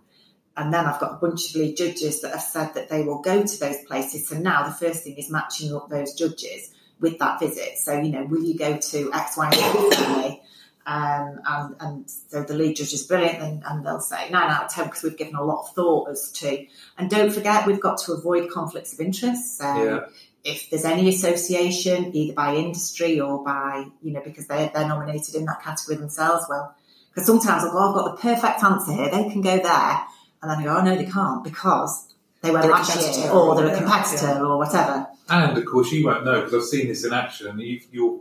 Speaker 5: And then I've got a bunch of lead judges that have said that they will go to those places. So now the first thing is matching up those judges with that visit. So, you know, will you go to X, Y, and Z? Um, and, and so the lead judge is brilliant, and, and they'll say nine out of ten because we've given a lot of thought as to. And don't forget, we've got to avoid conflicts of interest. So
Speaker 2: Yeah.
Speaker 5: if there's any association, either by industry or by you know because they're they're nominated in that category themselves, well, because sometimes I'll go, I've got the perfect answer here. They can go there, and then I go, oh no, they can't because they were
Speaker 3: They're a
Speaker 5: last year,
Speaker 3: competitor
Speaker 5: or
Speaker 3: or
Speaker 5: they're a competitor,
Speaker 3: yeah.
Speaker 5: Or whatever.
Speaker 2: And of course, you won't know because I've seen this in action. You, you're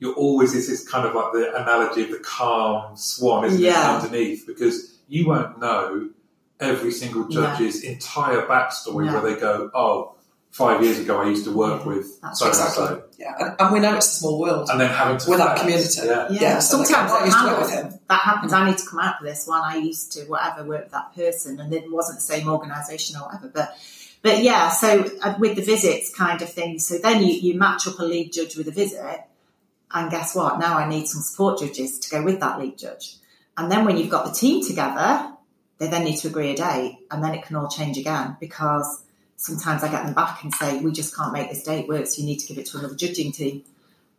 Speaker 2: you're always is this kind of like the analogy of the calm swan, isn't
Speaker 5: Yeah.
Speaker 2: it, underneath? Because you won't know every single judge's entire backstory
Speaker 5: No.
Speaker 2: where they go, oh, five years ago I used to work
Speaker 5: Yeah,
Speaker 2: with
Speaker 5: that's
Speaker 2: so and
Speaker 3: Exactly.
Speaker 2: so,
Speaker 3: Yeah, and, and we know it's a small world.
Speaker 2: and then having to
Speaker 3: With
Speaker 2: our
Speaker 3: community.
Speaker 2: Yeah.
Speaker 5: Yeah,
Speaker 3: Yeah, so
Speaker 5: sometimes
Speaker 3: go, "Oh, I used to work with him."
Speaker 5: That happens. I need to come out for this one. I used to whatever work with that person, and it wasn't the same organisation or whatever. But but yeah, so uh, with the visits kind of thing. So then you you match up a lead judge with a visit, and guess what? Now I need some support judges to go with that lead judge. And then when you've got the team together, they then need to agree a date, and then it can all change again because sometimes I get them back and say, "We just can't make this date work, so you need to give it to another judging team."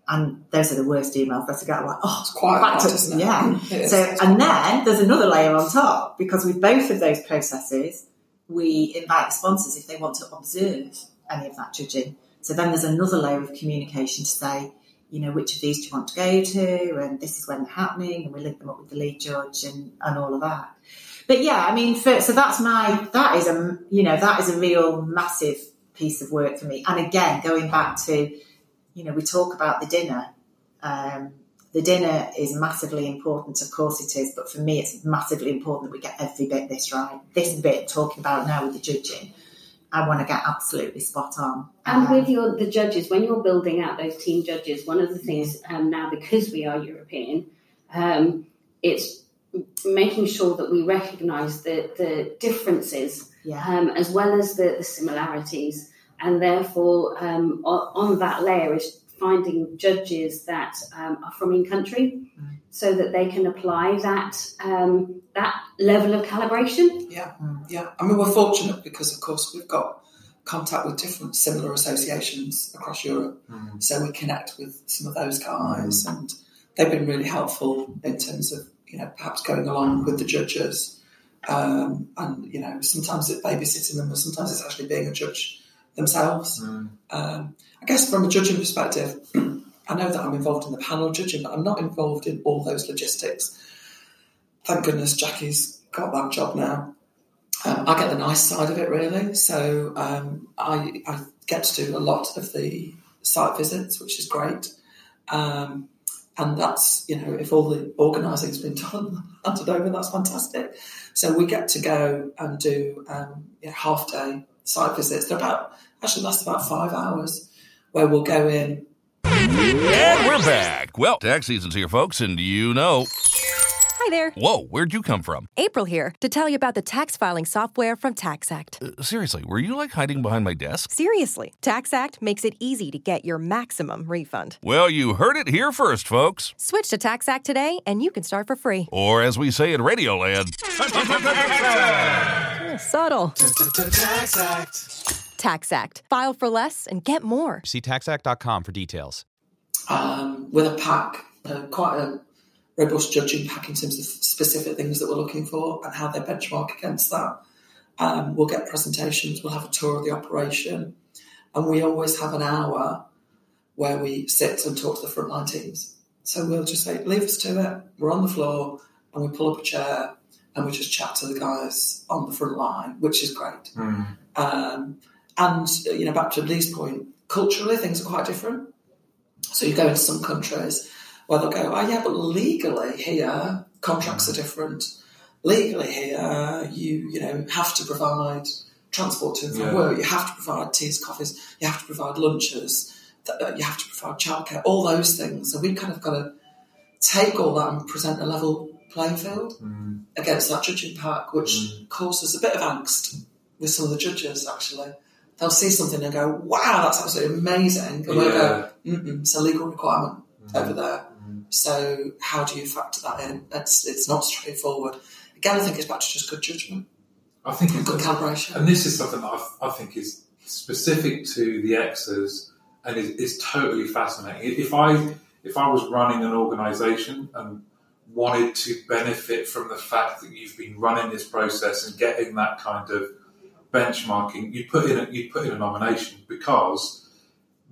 Speaker 5: And those are the worst emails that I get. Like, oh,
Speaker 3: It's quite
Speaker 5: back
Speaker 3: hard,
Speaker 5: to- yeah. So, and then there's another layer on top because with both of those processes, we invite the sponsors if they want to observe any of that judging. So then there's another layer of communication to say, you know, which of these do you want to go to, and this is when they're happening, and we link them up with the lead judge and, and all of that. But yeah, I mean, for, so that's my that is a you know that is a real massive piece of work for me. And again, going back to, you know, we talk about the dinner. Um, the dinner is massively important, of course it is, but for me it's massively important that we get every bit this right. This bit talking about now with the judging, I want to get absolutely spot on.
Speaker 4: And
Speaker 5: Um,
Speaker 4: with your the judges, when you're building out those team judges, one of the things um, now because we are European, um, it's making sure that we recognise the the differences
Speaker 5: yeah,
Speaker 4: um, as well as the, the similarities, and therefore um, on, on that layer is finding judges that um, are from in country,
Speaker 5: Mm.
Speaker 4: so that they can apply that um, that level of calibration.
Speaker 3: Yeah, yeah. I mean, we're fortunate because, of course, we've got contact with different similar associations across Europe. So we connect with some of those guys, and they've been really helpful in terms of, you know, perhaps going along with the judges. Um, and, you know, sometimes it's babysitting them, and sometimes it's actually being a judge themselves. Um, I guess from a judging perspective, I know that I'm involved in the panel judging, but I'm not involved in all those logistics. Thank goodness Jackie's got that job now. Um, I get the nice side of it really, so um, I, I get to do a lot of the site visits, which is great. Um, and that's you know if all the organising's been done handed over, that's fantastic. So we get to go and do um, you know, half day site visits. They're about actually last about five hours, where we'll go in
Speaker 6: And we're back. Well, tax season's here, folks, and you know.
Speaker 7: Hi there.
Speaker 6: Whoa, where'd you come from?
Speaker 7: April here to tell you about the tax filing software from TaxAct.
Speaker 6: Uh, seriously, were you like hiding behind my desk?
Speaker 7: Seriously, TaxAct makes it easy to get your maximum refund.
Speaker 6: Well, you heard it here first, folks.
Speaker 7: Switch to TaxAct today and you can start for free.
Speaker 6: Or as we say in Radioland,
Speaker 7: Subtle. TaxAct. TaxAct. File for less and get more.
Speaker 8: See taxact.com for details.
Speaker 3: um, with a pack, uh, quite a robust judging pack in terms of specific things that we're looking for and how they benchmark against that. Um, we'll get presentations, we'll have a tour of the operation, and we always have an hour where we sit and talk to the frontline teams. So we'll just say, leave us to it. We're on the floor, and we pull up a chair and we just chat to the guys on the front line, which is great. Um, and you know, back to Lee's point, culturally things are quite different. So you go into some countries where they'll go, oh yeah, but legally here contracts are different. Legally here, you you know have to provide transport to and from
Speaker 2: Yeah.
Speaker 3: work. You have to provide teas, coffees. You have to provide lunches. uh, You have to provide childcare. All those things. So we kind of got to take all that and present a level playing field mm. against that judging pack, which mm. causes a bit of angst with some of the judges. Actually, they'll see something and go, "Wow, that's absolutely amazing," and we'll go, Mm-mm, "It's a legal requirement mm. over there." So, how do you factor that in? It's it's not straightforward. Again, I think it's back to just good judgment,
Speaker 2: I think
Speaker 3: good calibration.
Speaker 2: And this is something that I, I think is specific to the Xers and is, is totally fascinating. If I if I was running an organisation and wanted to benefit from the fact that you've been running this process and getting that kind of benchmarking, you put in a, you put in a nomination because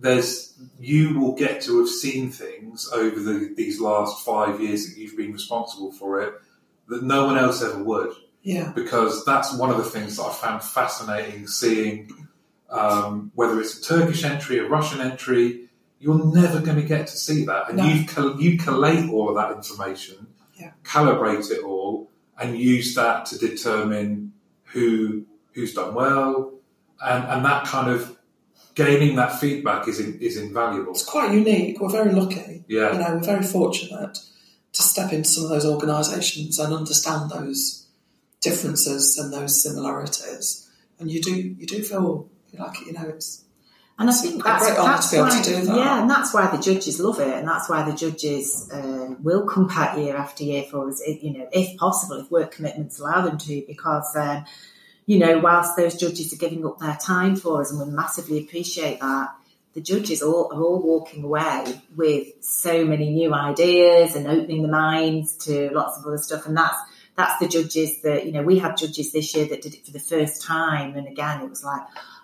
Speaker 2: there's you will get to have seen things over the, these last five years that you've been responsible for it that no one else ever would.
Speaker 3: Yeah.
Speaker 2: Because that's one of the things that I found fascinating seeing um, whether it's a Turkish entry, a Russian entry, you're never going to get to see that. And
Speaker 3: No.
Speaker 2: you you collate all of that information,
Speaker 3: Yeah.
Speaker 2: calibrate it all, and use that to determine who who's done well, and, and that kind of gaining that feedback is in, is invaluable.
Speaker 3: It's quite unique. We're very lucky.
Speaker 2: Yeah.
Speaker 3: You know, we're very fortunate to step into some of those organisations and understand those differences and those similarities. And you do you do feel like you know it's
Speaker 5: And I think
Speaker 3: a
Speaker 5: that's, that's
Speaker 3: to be able
Speaker 5: why,
Speaker 3: to do that.
Speaker 5: yeah, and that's why the judges love it, and that's why the judges uh, will come back year after year for us, you know, if possible, if work commitments allow them to, because, um, you know, whilst those judges are giving up their time for us, and we massively appreciate that, the judges all, are all walking away with so many new ideas and opening the minds to lots of other stuff, and that's that's the judges that you know we had judges this year that did it for the first time, and again it was like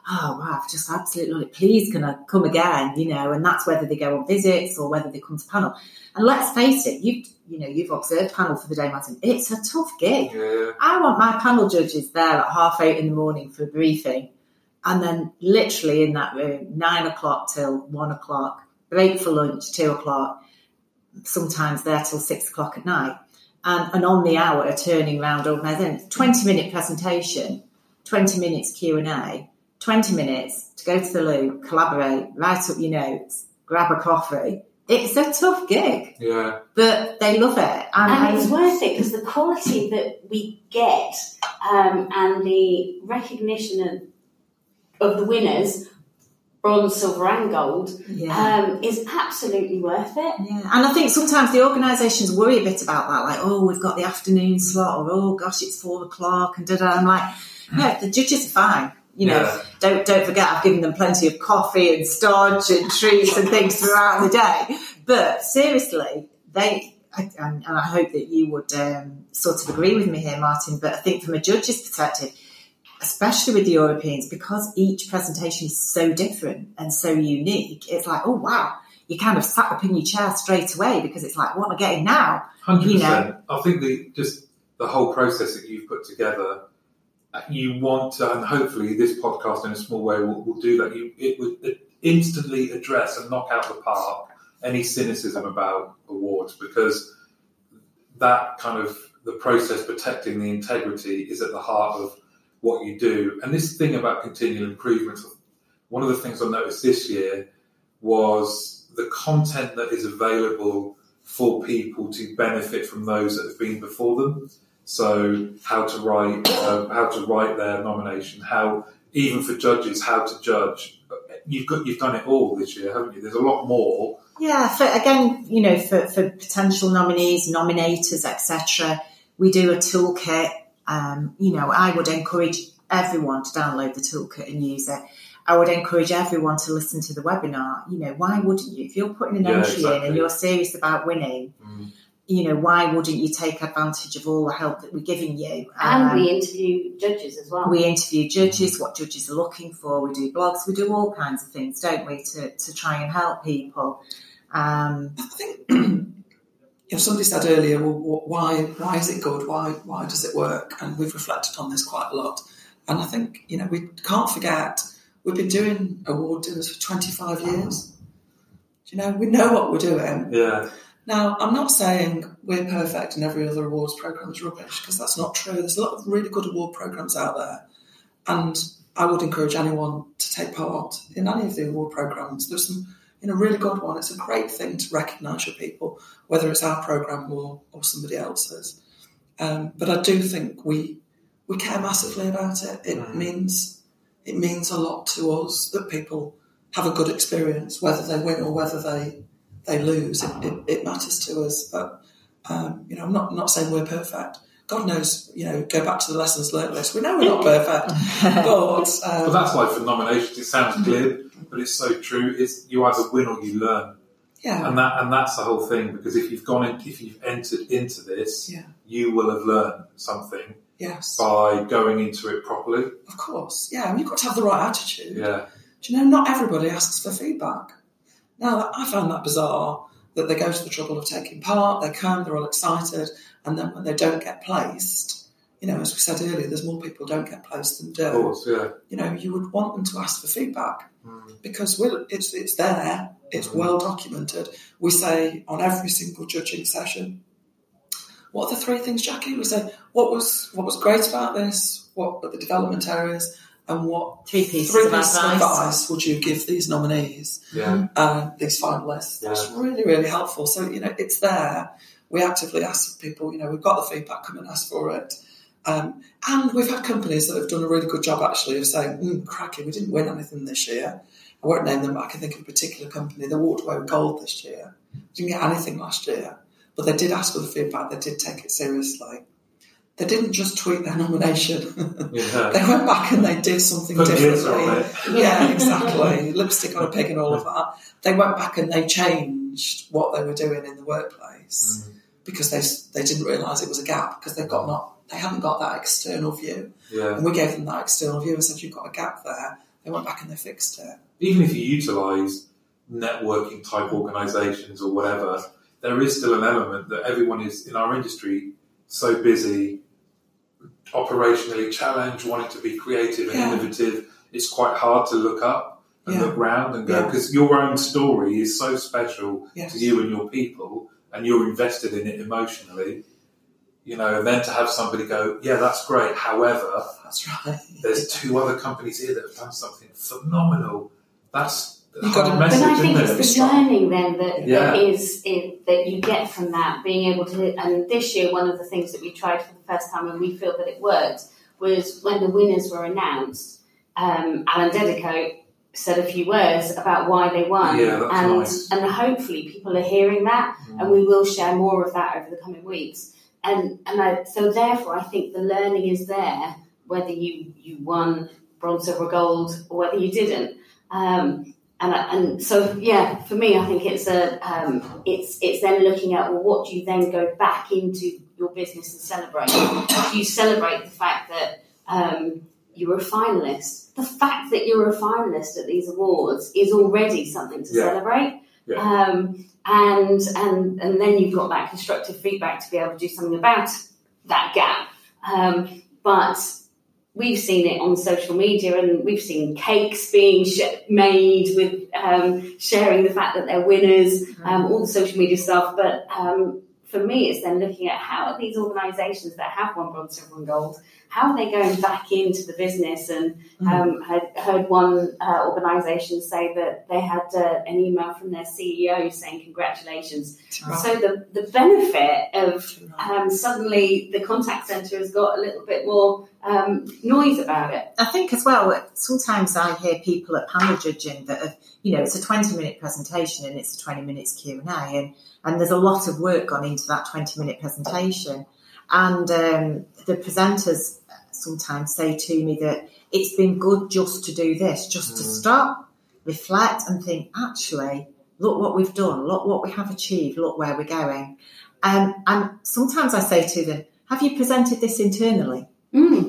Speaker 5: oh wow, I've just absolutely loved it. Please can I come again? You know, and that's whether they go on visits or whether they come to panel. And let's face it, you you know, you've observed panel for the day, Martin. It's a tough gig.
Speaker 2: Yeah.
Speaker 5: I want my panel judges there at half eight in the morning for a briefing. And then literally in that room, nine o'clock till one o'clock, break for lunch, two o'clock, sometimes there till six o'clock at night. And, and on the hour, turning round organising, 20 minute presentation, 20 minutes Q&A, 20 minutes to go to the loo, collaborate, write up your notes, grab a coffee. It's a tough gig.
Speaker 2: Yeah.
Speaker 5: But they love it. And,
Speaker 4: and it's worth it because the quality that we get um, and the recognition of, of the winners bronze, silver, and gold
Speaker 5: yeah.
Speaker 4: um, is absolutely worth it.
Speaker 5: Yeah. And I think sometimes the organisations worry a bit about that, like, oh, we've got the afternoon slot, or oh, gosh, it's four o'clock, and da da. I'm like, yeah, the judges are fine. You know,
Speaker 2: Yeah.
Speaker 5: don't don't forget, I've given them plenty of coffee and stodge and treats and things throughout the day. But seriously, they. I- And, I hope that you would um, sort of agree with me here, Martin. But I think from a judge's perspective, especially with the Europeans, because each presentation is so different and so unique, it's like, oh wow, you kind of sat up in your chair straight away because it's like, what am I getting now?
Speaker 2: Hundred
Speaker 5: You know.
Speaker 2: percent. I think the just the whole process that you've put together, you want to, and hopefully this podcast in a small way will, will do that. You it would instantly address and knock out the park any cynicism about awards because that kind of the process protecting the integrity is at the heart of what you do. And this thing about continual improvement, one of the things I noticed this year was the content that is available for people to benefit from those that have been before them. So how to write, uh, how to write their nomination, how even for judges, how to judge. You've got you've done it all this year, haven't you? There's a lot more.
Speaker 5: Yeah, for, again, you know, for, for potential nominees, nominators, etc., we do a toolkit. Um, you know, I would encourage everyone to download the toolkit and use it. I would encourage everyone to listen to the webinar. You know, why wouldn't you? If you're putting an
Speaker 2: Yeah,
Speaker 5: entry in and you're serious about winning,
Speaker 2: Mm.
Speaker 5: You know, why wouldn't you take advantage of all the help that we're giving you?
Speaker 4: And
Speaker 5: Um,
Speaker 4: we interview judges as well.
Speaker 5: we interview judges, what judges are looking for. We do blogs. We do all kinds of things, don't we, to, to try and help people. Um,
Speaker 3: I think you know, somebody said earlier, well, why why is it good? Why why does it work? And we've reflected on this quite a lot. And I think you know we can't forget we've been doing award dinners for 25 years. You know, we know what we're doing.
Speaker 2: Yeah,
Speaker 3: Now, I'm not saying we're perfect and every other awards program is rubbish because that's not true. There's a lot of really good award programs out there, and I would encourage anyone to take part in any of the award programs. There's some, you know, really good one. It's a great thing to recognise your people, whether it's our program or, or somebody else's. Um, but I do think we we care massively about it. It
Speaker 2: Mm.
Speaker 3: means it means a lot to us that people have a good experience, whether they win or whether they they lose. It, it, it matters to us. But um, you know, I'm not not saying we're perfect. God knows, you know, go back to the lessons learned list. We know we're not perfect, but
Speaker 2: but
Speaker 3: um,
Speaker 2: that's why for nominations it sounds glib. but it's so true. It's you either win or you learn,
Speaker 3: Yeah.
Speaker 2: and that and that's the whole thing. Because if you've gone in, if you've entered into this,
Speaker 3: Yeah.
Speaker 2: you will have learned something
Speaker 3: Yes.
Speaker 2: by going into it properly.
Speaker 3: Of course. Yeah. And you've got to have the right attitude.
Speaker 2: Yeah,
Speaker 3: Do you know, not everybody asks for feedback. Now, I found that bizarre that they go to the trouble of taking part, they come, they're all excited, and then when they don't get placed, you know, as we said earlier, there's more people don't get placed than do.
Speaker 2: of course. Yeah,
Speaker 3: You know, you would want them to ask for feedback hmm. because we're, it's, it's there, it's hmm. well documented. We say on every single judging session, what are the three things, Jackie? We say, what was what was great about this? What were the development areas? And what
Speaker 5: Three pieces
Speaker 3: three
Speaker 5: of
Speaker 3: pieces of
Speaker 5: advice.
Speaker 3: advice would you give these nominees,
Speaker 2: yeah,
Speaker 3: uh, these finalists? That's really, really helpful. So, you know, it's there. We actively ask people, you know, we've got the feedback, come and ask for it. Um, and we've had companies that have done a really good job actually of saying, mm, cracking, we didn't win anything this year. I won't name them, but I can think of a particular company that walked away with gold this year. Didn't get anything last year, but they did ask for the feedback, they did take it seriously. They didn't just tweet their nomination.
Speaker 2: yeah.
Speaker 3: they went back and they did something
Speaker 2: Put
Speaker 3: differently. Yeah, exactly. Lipstick on a pig and all of that. They went back and they changed what they were doing in the workplace mm. because they they didn't realise it was a gap because they've got not they haven't got that external view.
Speaker 2: Yeah.
Speaker 3: And we gave them that external view and said you've got a gap there. They went back and they fixed it.
Speaker 2: Even if you utilise networking type organisations or whatever, there is still an element that everyone is in our industry so busy, operationally challenged, wanting to be creative and
Speaker 3: Yeah.
Speaker 2: innovative. It's quite hard to look up and
Speaker 3: Yeah.
Speaker 2: look round and go
Speaker 3: Yeah.
Speaker 2: because your own story is so special
Speaker 3: Yes.
Speaker 2: to you and your people, and you're invested in it emotionally. You know, and then to have somebody go, "Yeah, that's great." However,
Speaker 3: That's right.
Speaker 2: there's two other companies here that have done something phenomenal. That's
Speaker 3: You've got to-
Speaker 2: message,
Speaker 4: But I think it's the learning then that,
Speaker 2: Yeah.
Speaker 4: that is it, that you get from that, being able to. And this year, one of the things that we tried for the first time, and we feel that it worked, was when the winners were announced. Um, Alan Dedicoat said a few words about why they won,
Speaker 2: Yeah,
Speaker 4: and
Speaker 2: nice.
Speaker 4: and hopefully people are hearing that, and we will share more of that over the coming weeks. And and I, so therefore, I think the learning is there, whether you you won bronze, silver, or gold, or whether you didn't. Um, and and so yeah, for me, I think it's a um, it's it's then looking at well, what do you then go back into your business and celebrate? Do you celebrate the fact that um, you were a finalist? The fact that you're a finalist at these awards is already something to
Speaker 2: Yeah.
Speaker 4: celebrate.
Speaker 2: Yeah.
Speaker 4: Um, and and and then you've got that constructive feedback to be able to do something about that gap. Um, but we've seen it on social media, and we've seen cakes being sh- made with um, sharing the fact that they're winners, um, all the social media stuff. But um, for me, it's then looking at how are these organisations that have won bronze, silver, and gold. How are they going back into the business? And um, had heard one uh, organisation say that they had uh, an email from their CEO saying congratulations.
Speaker 3: Right.
Speaker 4: So the, the benefit of um, suddenly the contact centre has got a little bit more um, noise about it.
Speaker 5: I think as well, sometimes I hear people at panel judging that have, you know, it's a 20 minute presentation and it's a 20 minutes Q&A and, and there's a lot of work gone into that 20 minute presentation. And um, the presenters sometimes say to me that it's been good just to do this, just to stop, reflect and think, actually, look what we've done, look what we have achieved, look where we're going. Um, and sometimes I say to them, have you presented this internally?
Speaker 4: Mm.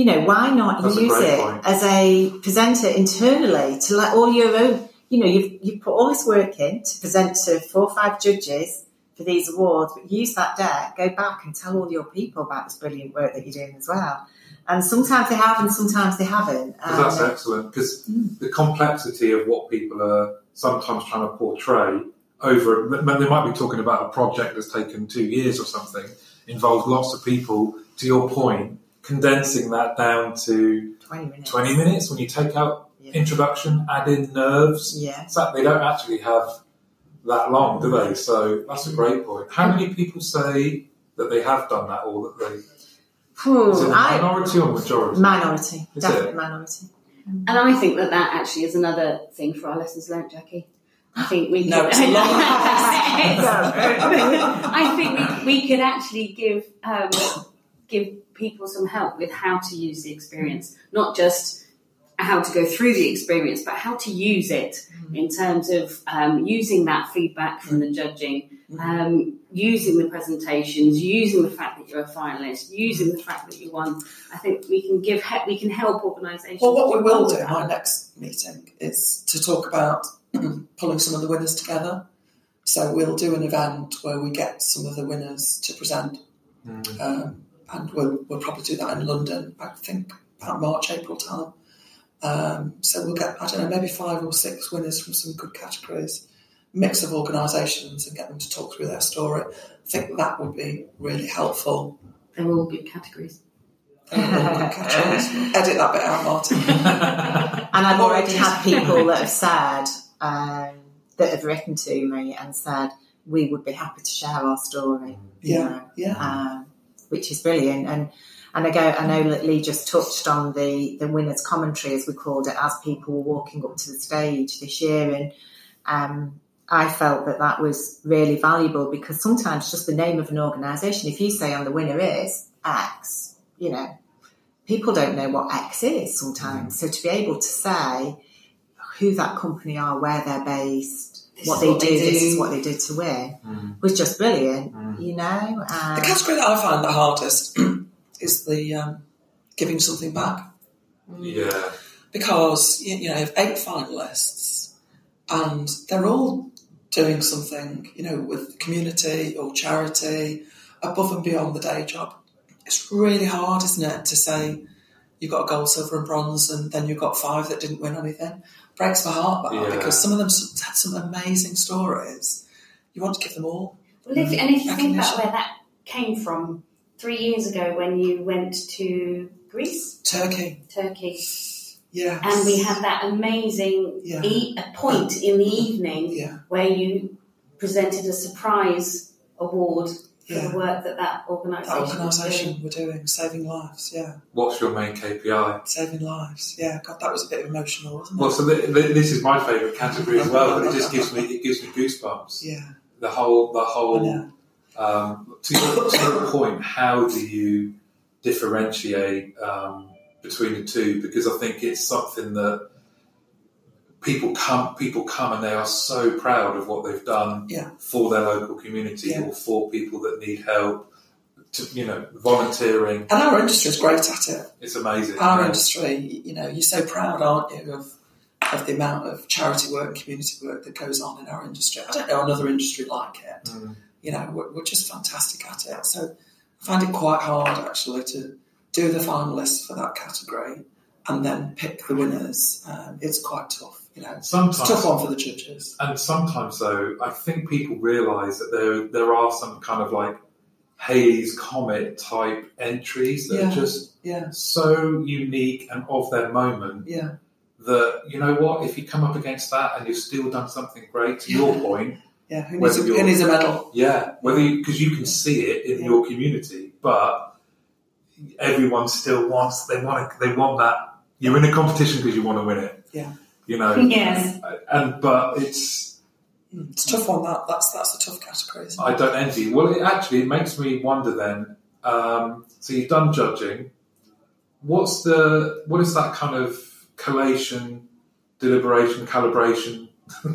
Speaker 5: You know, why not
Speaker 2: That's
Speaker 5: use it
Speaker 2: point.
Speaker 5: as a presenter internally to let all your own, you know, you've, you've put all this work in to present to four or five judges for these awards, but use that deck, go back and tell all your people about this brilliant work that you're doing as well. And sometimes they have and sometimes they haven't.
Speaker 2: Because that's
Speaker 5: Um,
Speaker 2: excellent. Because the complexity of what people are sometimes trying to portray over, they might be talking about a project that's taken two years or something, involves lots of people. To your point, condensing that down to
Speaker 5: 20 minutes.
Speaker 2: 20 minutes when you take out
Speaker 5: Yeah.
Speaker 2: introduction, add in nerves.
Speaker 5: Yeah.
Speaker 2: So they don't actually have that long, do they? So that's a great point. How many people say that they have done that or that they.
Speaker 5: Phew,
Speaker 2: Is it a
Speaker 5: I-
Speaker 2: minority or majority?
Speaker 5: minority,
Speaker 2: Is
Speaker 5: definitely
Speaker 2: it?
Speaker 5: minority.
Speaker 4: And I think that that actually is another thing for our lessons learned, Jackie. I think we
Speaker 3: No,
Speaker 4: could,
Speaker 3: it's a long
Speaker 4: I think we, we could actually give um, give people some help with how to use the experience, not just how to go through the experience, but how to use it
Speaker 3: Mm-hmm.
Speaker 4: in terms of um, using that feedback from the judging,
Speaker 3: Mm-hmm.
Speaker 4: um, using the presentations, using the fact that you're a finalist, using the fact that you won. I think we can give he- we can help organisations.
Speaker 3: Well, what we will do
Speaker 4: with
Speaker 3: in my
Speaker 4: that.
Speaker 3: next meeting is to talk about pulling some of the winners together. So we'll do an event where we get some of the winners to present, um, and we'll, we'll probably do that in London. I think about March, April time. Um, so we'll get I don't know maybe five or six winners from some good categories, mix of organisations, and get them to talk through their story. I think that would be really helpful.
Speaker 4: They're all good categories.
Speaker 3: All good categories. Edit that bit out, Martin.
Speaker 5: And I've already had people that have said, um, that have written to me and said, we would be happy to share our story. you
Speaker 3: Yeah,
Speaker 5: know,
Speaker 3: yeah.
Speaker 5: um, which is brilliant. And and I go, I know that Lee just touched on the the winners' commentary, as we called it, as people were walking up to the stage this year, and um, I felt that that was really valuable because sometimes just the name of an organisation, if you say, "I'm the winner is X," you know, people don't know what X is sometimes. So to be able to say who that company are, where they're based, what
Speaker 3: is
Speaker 5: they
Speaker 3: what
Speaker 5: do,
Speaker 3: they
Speaker 5: this is what they did to win, was just brilliant. You know, um,
Speaker 3: The category that I find the hardest is the um, giving something back
Speaker 2: Yeah.
Speaker 3: because you, you know you have eight finalists and they're all doing something you know with the community or charity above and beyond the day job. It's really hard, isn't it, to say you've got a gold, silver, and bronze, and then you've got five that didn't win anything. Breaks my heart that
Speaker 2: Yeah.
Speaker 3: because some of them s- had some amazing stories. You want to give them all.
Speaker 4: Well, if, and if you think about where that came from, three years ago when you went to Greece,
Speaker 3: Turkey,
Speaker 4: Turkey,
Speaker 3: yeah,
Speaker 4: and we had that amazing
Speaker 3: Yeah.
Speaker 4: e- a point in the evening
Speaker 3: yeah,
Speaker 4: where you presented a surprise award for
Speaker 3: Yeah.
Speaker 4: the work that that
Speaker 3: that
Speaker 4: organisation was
Speaker 3: organisation
Speaker 4: doing.
Speaker 3: were doing, saving lives, yeah,
Speaker 2: What's your main KPI?
Speaker 3: saving lives, yeah. God, that was a bit emotional, wasn't it?
Speaker 2: Well, so th- th- this is my favourite category as well, but it just gives me it gives me goosebumps.
Speaker 3: yeah,
Speaker 2: The whole the
Speaker 3: I
Speaker 2: whole
Speaker 3: know.
Speaker 2: um, to, your, to your point, how do you differentiate um, between the two? Because I think it's something that people come people come and they are so proud of what they've done
Speaker 3: Yeah.
Speaker 2: for their local community
Speaker 3: Yeah.
Speaker 2: or for people that need help. To, you know, volunteering,
Speaker 3: And our industry is great at it.
Speaker 2: it's amazing.
Speaker 3: Our
Speaker 2: Yeah.
Speaker 3: industry, you know, you're so proud, aren't you, of of the amount of charity work and community work that goes on in our industry. I don't know another industry like it.
Speaker 2: Mm.
Speaker 3: You know, we're, we're just fantastic at it. So I find it quite hard actually to do the finalists for that category and then pick the winners. Um, it's quite tough. You know, it's
Speaker 2: Sometimes
Speaker 3: tough one for the churches.
Speaker 2: And sometimes, though, I think people realise that there there are some kind of like Halley's Comet type entries that
Speaker 3: Yeah.
Speaker 2: are just
Speaker 3: Yeah,
Speaker 2: so unique and of their moment
Speaker 3: yeah,
Speaker 2: that you know what, if you come up against that and you've still done something great, to your point,
Speaker 3: yeah. Who needs, a, who needs a medal?
Speaker 2: yeah, whether because you, can see it in your community, but everyone still wants they want to, they want that. You're in a competition because you want to win it.
Speaker 3: Yeah.
Speaker 2: You know,
Speaker 4: Yes.
Speaker 2: and but it's
Speaker 3: It's tough one. That that's that's a tough category. Isn't it?
Speaker 2: I don't envy. Well, it actually it makes me wonder. Then, um, so you've done judging. What's the what is that kind of collation, deliberation, calibration?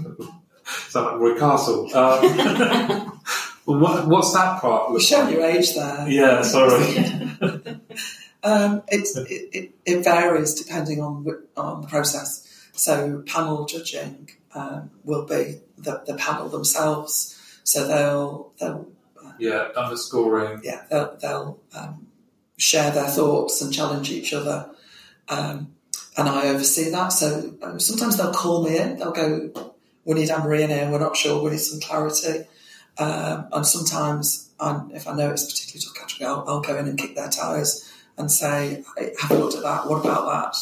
Speaker 2: Sound like Roy Castle. Um, what, what's that part? Look
Speaker 3: show
Speaker 2: like?
Speaker 3: your age there.
Speaker 2: Yeah, sorry.
Speaker 3: Um, it's, it, it, it varies depending on on the process. So panel judging um, will be the, the panel themselves. So they'll they'll
Speaker 2: yeah, done the scoring.
Speaker 3: yeah they'll, they'll um, share their thoughts and challenge each other, um, and I oversee that. So um, sometimes they'll call me in. They'll go, "We need Anne-Marie in here. We're not sure. We need some clarity." Um, and sometimes, I'm, if I know it's a particularly tough category, I'll, I'll go in and kick their tires and say, "Hey, "Have a look at that. What about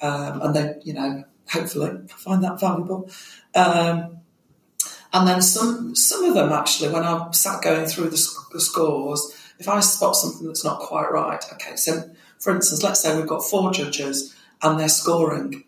Speaker 3: that?" Um, and they, you know, hopefully find that valuable. Um, and then some some of them actually, when I'm sat going through the, sc- the scores, if I spot something that's not quite right, okay. So, for instance, let's say we've got four judges and their scoring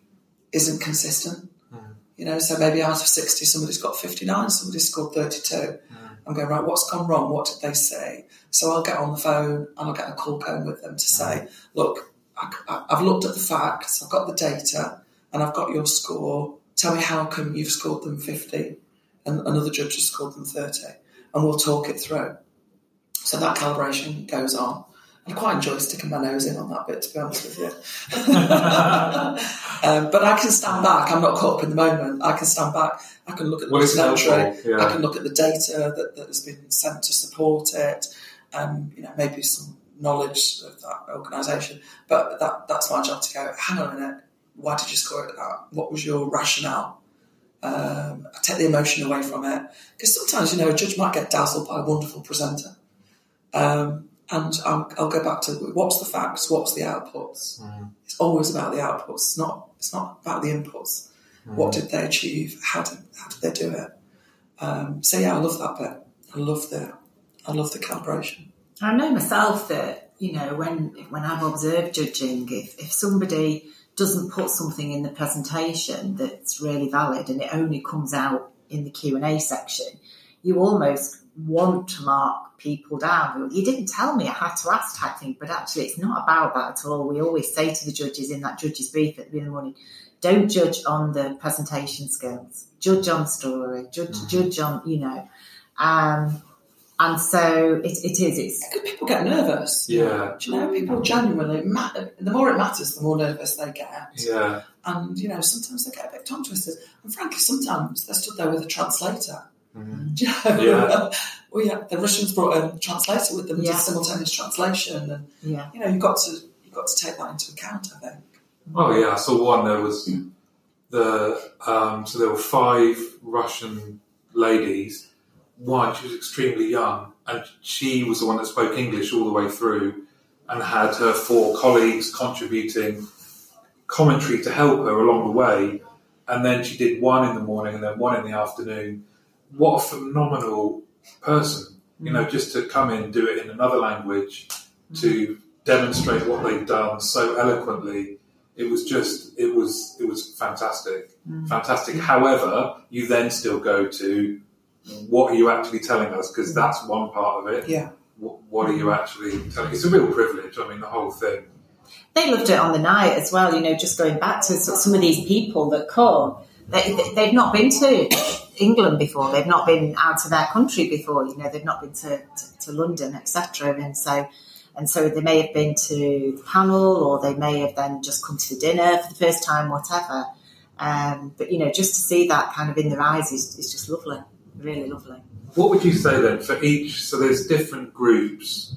Speaker 3: isn't consistent. Hmm. You know, so maybe out of sixty, somebody's got fifty-nine, somebody's scored thirty-two. Hmm. I'm going right. What's gone wrong? What did they say? So I'll get on the phone and I'll get a call going with them to say, hmm. look, I, have looked at the facts, I've got the data, and I've got your score. Tell me how come you've scored them 50 and another judge has scored them 30, and we'll talk it through. So that calibration goes on. I quite enjoy sticking my nose in on that bit, to be honest with you. um, but I can stand back. I'm not caught up in the moment. I can stand back. I can look at the documentary. Yeah. I can look at the data that, that has been sent to support it. Um, you know, maybe some knowledge of that organisation. But that, that's my job to go, hang on a minute, why did you score it at that? What was your rationale? Um, I take the emotion away from it. Because sometimes, you know, a judge might get dazzled by a wonderful presenter. Um, and I'll, I'll, go back to what's the facts, what's the outputs. Mm. It's always about the outputs. It's not. It's not about the inputs. Mm. What did they achieve? How did how did they do it? Um, so yeah, I love that bit. I love the I love the calibration.
Speaker 5: I know myself that you know when when I've observed judging, if if somebody doesn't put something in the presentation that's really valid and it only comes out in the Q and A section, you almost want to mark people down. You didn't tell me I had to ask type thing, but actually it's not about that at all. We always say to the judges in that judges brief at the beginning of the morning, don't judge on the presentation skills, judge on story, judge, mm-hmm. judge on, you know. Um, and so it, it is. It's
Speaker 3: people get nervous.
Speaker 2: Yeah.
Speaker 3: Do you know, people genuinely matter. The more it matters, the more nervous they get.
Speaker 2: Yeah.
Speaker 3: And you know, sometimes they get a bit tongue twisted. And frankly, sometimes they're stood there with a translator. Mm-hmm. Do you know? Yeah. well, yeah, the Russians brought a translator with them, yeah. did simultaneous translation, and yeah. you know, you've got to you've got to take that into account. I think.
Speaker 2: Oh yeah, I saw one. There was the um, so there were five Russian ladies one, she was extremely young, and she was the one that spoke English all the way through, and had her four colleagues contributing commentary to help her along the way. And then she did one in the morning, and then one in the afternoon. What a phenomenal person! You know, just to come in, do it in another language, to demonstrate what they've done so eloquently. It was just, it was, it was fantastic, mm. fantastic. However, you then still go to what are you actually telling us? Because that's one part of it.
Speaker 3: Yeah.
Speaker 2: What, what, are you actually telling? It's a real privilege. I mean, the whole thing.
Speaker 5: They loved it on the night as well. You know, just going back to some of these people that come, they, they've not been to England before. They've not been out of their country before. You know, they've not been to, to, to London, etc. And so, and so they may have been to the panel, or they may have then just come to the dinner for the first time, whatever. Um, but you know, just to see that kind of in their eyes is, is just lovely really lovely.
Speaker 2: What would you say then for each? So there's different groups.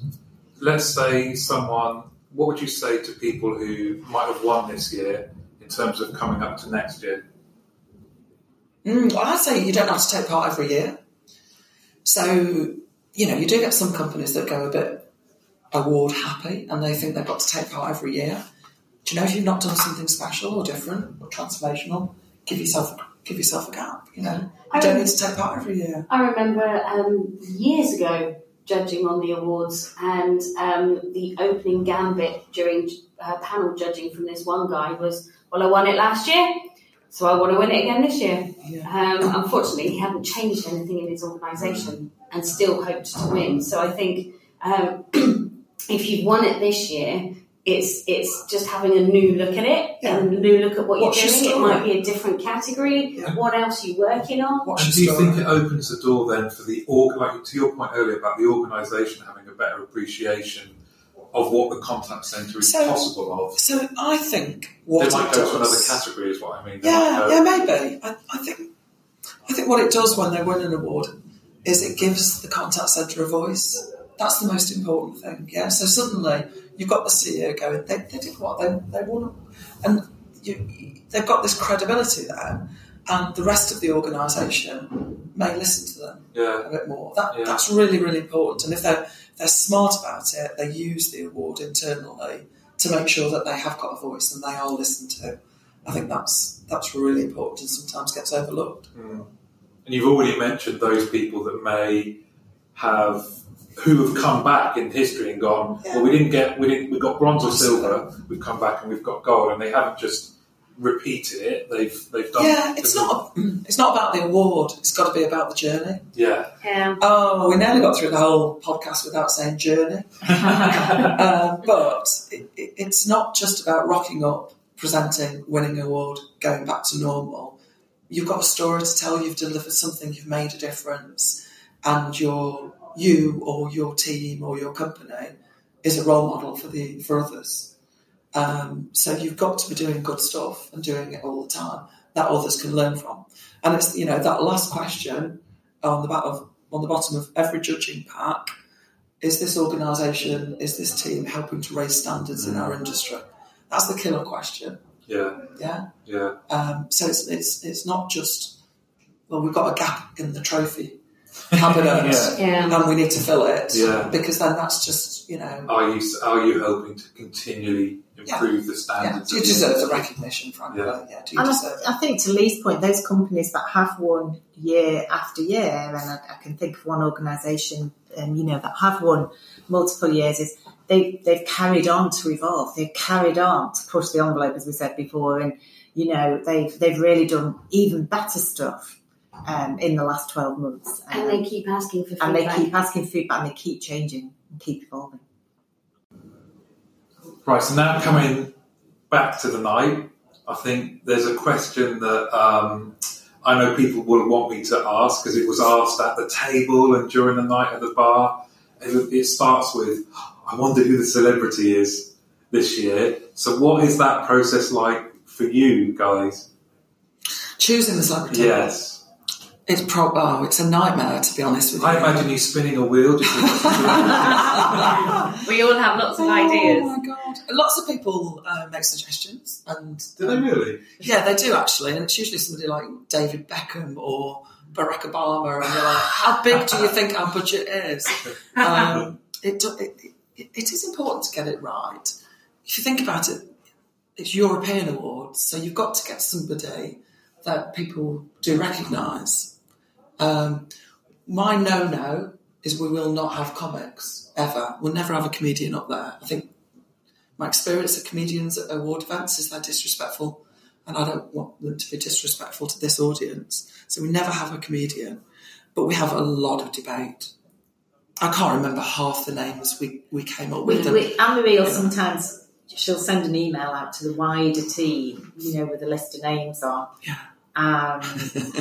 Speaker 2: Let's say someone. What would you say to people who might have won this year in terms of coming up to next year?
Speaker 3: Mm, well, I'd say you don't have to take part every year. So, you know, you do get some companies that go a bit award happy and they think they've got to take part every year. Do you know if you've not done something special or different or transformational, give yourself give yourself a gap. You know, you don't need to take part every year.
Speaker 4: I remember um, years ago judging on the awards, and um, the opening gambit during uh, panel judging from this one guy was, "Well, I won it last year." So I want to win it again this year. Yeah. Um, unfortunately, he hadn't changed anything in his organisation and still hoped to win. So I think um, if you've won it this year, it's it's just having a new look at it yeah. and a new look at what What's you're doing. It might be a different category. Yeah. What else are you working on?
Speaker 2: What's and do you think it opens the door then for the org? Like to your point earlier about the organisation having a better appreciation of what the contact centre is so, possible of.
Speaker 3: So I think what
Speaker 2: they might go does, to another category is what I mean.
Speaker 3: They yeah, yeah, maybe. I, I think I think what it does when they win an award is it gives the contact centre a voice. That's the most important thing. Yeah. So suddenly you've got the CEO going, they, they did what they, they want. And you, they've got this credibility there. And the rest of the organisation may listen to them
Speaker 2: yeah.
Speaker 3: a bit more. That, yeah. That's really, really important. And if they're, they're smart about it, they use the award internally to make sure that they have got a voice and they are listened to. I think that's that's really important and sometimes gets overlooked.
Speaker 2: Mm. And you've already mentioned those people that may have who have come back in history and gone, yeah. well, we didn't get, we didn't, we got bronze or silver, we've come back and we've got gold, and they haven't just repeated it. They've they've done.
Speaker 3: Yeah, it's not. It's not about the award. It's got to be about the journey.
Speaker 2: Yeah,
Speaker 4: Yeah.
Speaker 3: Oh, we nearly got through the whole podcast without saying journey. uh, but it, it, it's not just about rocking up, presenting, winning an award, going back to normal. You've got a story to tell. You've delivered something. You've made a difference, and your you or your team or your company is a role model for the for others. Um, so you've got to be doing good stuff and doing it all the time that others can learn from. And it's you know that last question on the back of on the bottom of every judging pack is this organisation, is this team helping to raise standards in our industry? That's the killer question.
Speaker 2: yeah,
Speaker 3: Yeah.
Speaker 2: yeah.
Speaker 3: Um, so it's, it's it's not just well we've got a gap in the trophy cabinet
Speaker 2: Yeah.
Speaker 4: Yeah.
Speaker 3: and we need to fill it
Speaker 2: Yeah.
Speaker 3: because then that's just you know
Speaker 2: Are you are you hoping to continually improve the
Speaker 3: yeah,
Speaker 2: standards?
Speaker 3: do you
Speaker 2: of
Speaker 3: deserve
Speaker 2: the
Speaker 3: the recognition frankly
Speaker 2: Yeah.
Speaker 3: yeah, do you
Speaker 5: And
Speaker 3: deserve
Speaker 5: I, I think to Lee's point, those companies that have won year after year, and I, I can think of one organisation, um, you know, that have won multiple years, is they they've carried on to evolve. They've carried on to push the envelope, as we said before, and you know they've they've really done even better stuff um, in the last twelve months.
Speaker 4: And
Speaker 5: Um,
Speaker 4: they keep asking for feedback.
Speaker 5: and they keep asking feedback, and they keep changing and keep evolving.
Speaker 2: Right, so now coming back to the night, I think there's a question that um, I know people will want me to ask because it was asked at the table and during the night at the bar. It, it starts with, I wonder who the celebrity is this year. So, what is that process like for you guys?
Speaker 3: choosing the celebrity
Speaker 2: Yes.
Speaker 3: It's pro oh it's a nightmare to be honest with you
Speaker 2: I imagine you spinning a wheel. Just
Speaker 4: We all have lots of
Speaker 3: Oh
Speaker 4: ideas.
Speaker 3: my god! Lots of people uh, make suggestions, and
Speaker 2: Do they really?
Speaker 3: yeah, they do actually. And it's usually somebody like David Beckham or Barack Obama, and you're like, "How big do you think our budget is?" Um, it, do- it, it, it is important to get it right. If you think about it, it's European awards, so you've got to get somebody that people do recognise. Um, my no-no is we will not have comics ever. We'll never have a comedian up there. I think my experience of comedians at award events is they're disrespectful, and I don't want them to be disrespectful to this audience. So we never have a comedian, but we have a lot of debate. I can't remember half the names we, we came up
Speaker 5: We,
Speaker 3: with. and-
Speaker 5: we, will sometimes she'll send an email out to the wider team, you know, with a list of names on.
Speaker 3: Yeah.
Speaker 5: Um,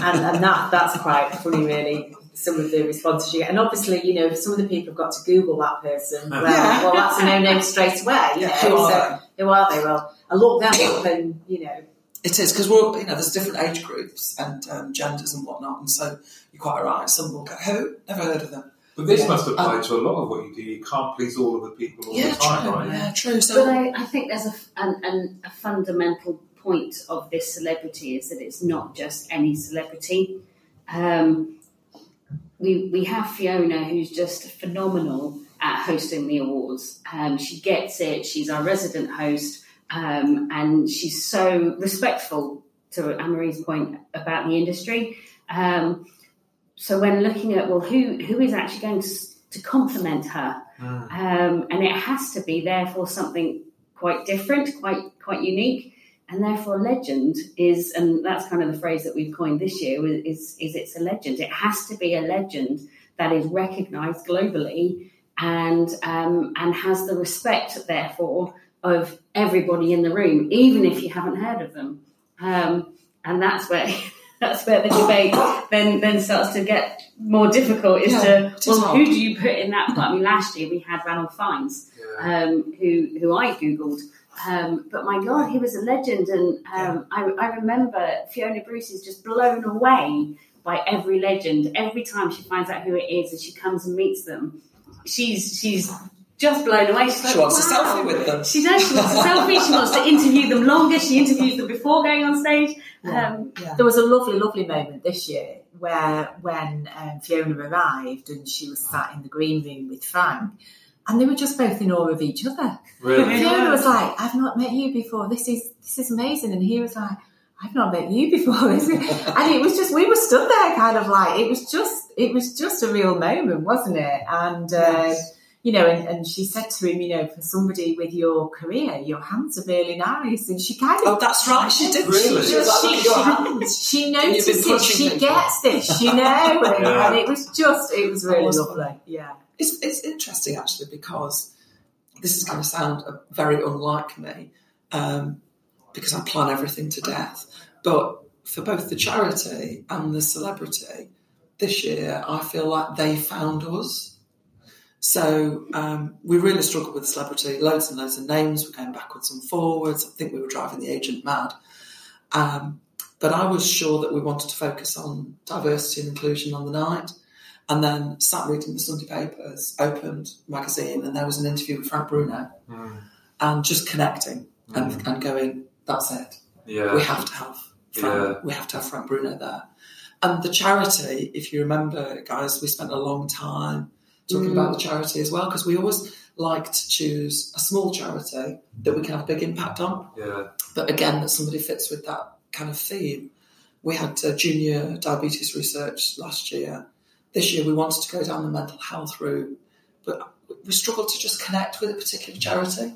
Speaker 5: and, and that that's quite funny, really. Some of the responses you get, and obviously, you know, some of the people have got to Google that person. Well,
Speaker 3: Yeah.
Speaker 5: well that's a no-name straight away. You
Speaker 3: Yeah,
Speaker 5: know,
Speaker 3: who are
Speaker 5: so who are they? Well, I look them up, and you know,
Speaker 3: It is because we're you know there's different age groups and um, genders and whatnot, and so you're quite right. Some will go, "Who? Never heard of them."
Speaker 2: But this
Speaker 3: Yeah.
Speaker 2: must apply
Speaker 3: Um,
Speaker 2: to a lot of what you do. You can't please all of the people all
Speaker 3: Yeah,
Speaker 2: the time,
Speaker 3: true.
Speaker 2: right?
Speaker 3: Yeah, true. So
Speaker 4: But I, I think there's a, an, an, a fundamental point of this celebrity is that it's not just any celebrity. Um, we, we have Fiona, who's just phenomenal at hosting the awards. Um, she gets it. She's our resident host, um, and she's so respectful to Anne-Marie's point about the industry. Um, so when looking at well, who who is actually going to, to complement her, um, and it has to be therefore something quite different, quite quite unique, and therefore legend is, and that's kind of the phrase that we've coined this year is is it's a legend. It has to be a legend that is recognised globally and um, and has the respect therefore of everybody in the room, even if you haven't heard of them. Um, and that's where that's where the debate then then starts to get more difficult. Is
Speaker 3: Yeah,
Speaker 4: to well, who do you put in that? I mean, last year we had Ranulph Fiennes, um, who who I googled. Um, but my God, he was a legend, and um, I, I remember Fiona Bruce is just blown away by every legend. Every time she finds out who it is, and she comes and meets them, she's she's just blown away. She's like,
Speaker 3: she wants a selfie with them.
Speaker 4: She does. She wants a selfie. She wants to interview them longer. She interviews them before going on stage.
Speaker 3: Yeah.
Speaker 4: Um,
Speaker 3: Yeah.
Speaker 5: There was a lovely, lovely moment this year where when um, Fiona arrived and she was sat in the green room with Frank, and they were just both in awe of each other.
Speaker 2: Really?
Speaker 5: Fiona was like, "I've not met you before. This is this is amazing," and he was like, "I've not met you before." And it was just we were stood there, kind of like it was just it was just a real moment, wasn't it? And uh, you know, and, and she said to him, you know, for somebody with your career, your hands are really nice. And she kind of.
Speaker 3: Oh, that's right. She did.
Speaker 2: Really?
Speaker 3: She, was like,
Speaker 5: She,
Speaker 3: your hands.
Speaker 5: she, she
Speaker 3: you've
Speaker 5: noticed it. She
Speaker 3: people.
Speaker 5: gets this, you know, and,
Speaker 2: Yeah.
Speaker 5: and it was just, it was really
Speaker 3: was
Speaker 5: lovely. Yeah.
Speaker 3: It's, it's interesting actually because this is going to sound uh, very unlike me um, because I plan everything to death. But for both the charity and the celebrity, this year I feel like they found us. So um, we really struggled with the celebrity, loads and loads of names. We're going backwards and forwards. I think we were driving the agent mad. Um, but I was sure that we wanted to focus on diversity and inclusion on the night. And then sat reading the Sunday papers, opened magazine, and there was an interview with Frank Bruno, hmm. and just connecting and, hmm. and going, "That's it.
Speaker 2: Yeah.
Speaker 3: We have to have Frank,
Speaker 2: Yeah.
Speaker 3: we have to have Frank Bruno there." And the charity, if you remember, guys, we spent a long time talking about the hmm. charity as well because we always like to choose a small charity that we can have a big impact on
Speaker 2: Yeah.
Speaker 3: but again that somebody fits with that kind of theme. We had uh, junior diabetes research last year. This year we wanted to go down the mental health route, but we struggled to just connect with a particular charity.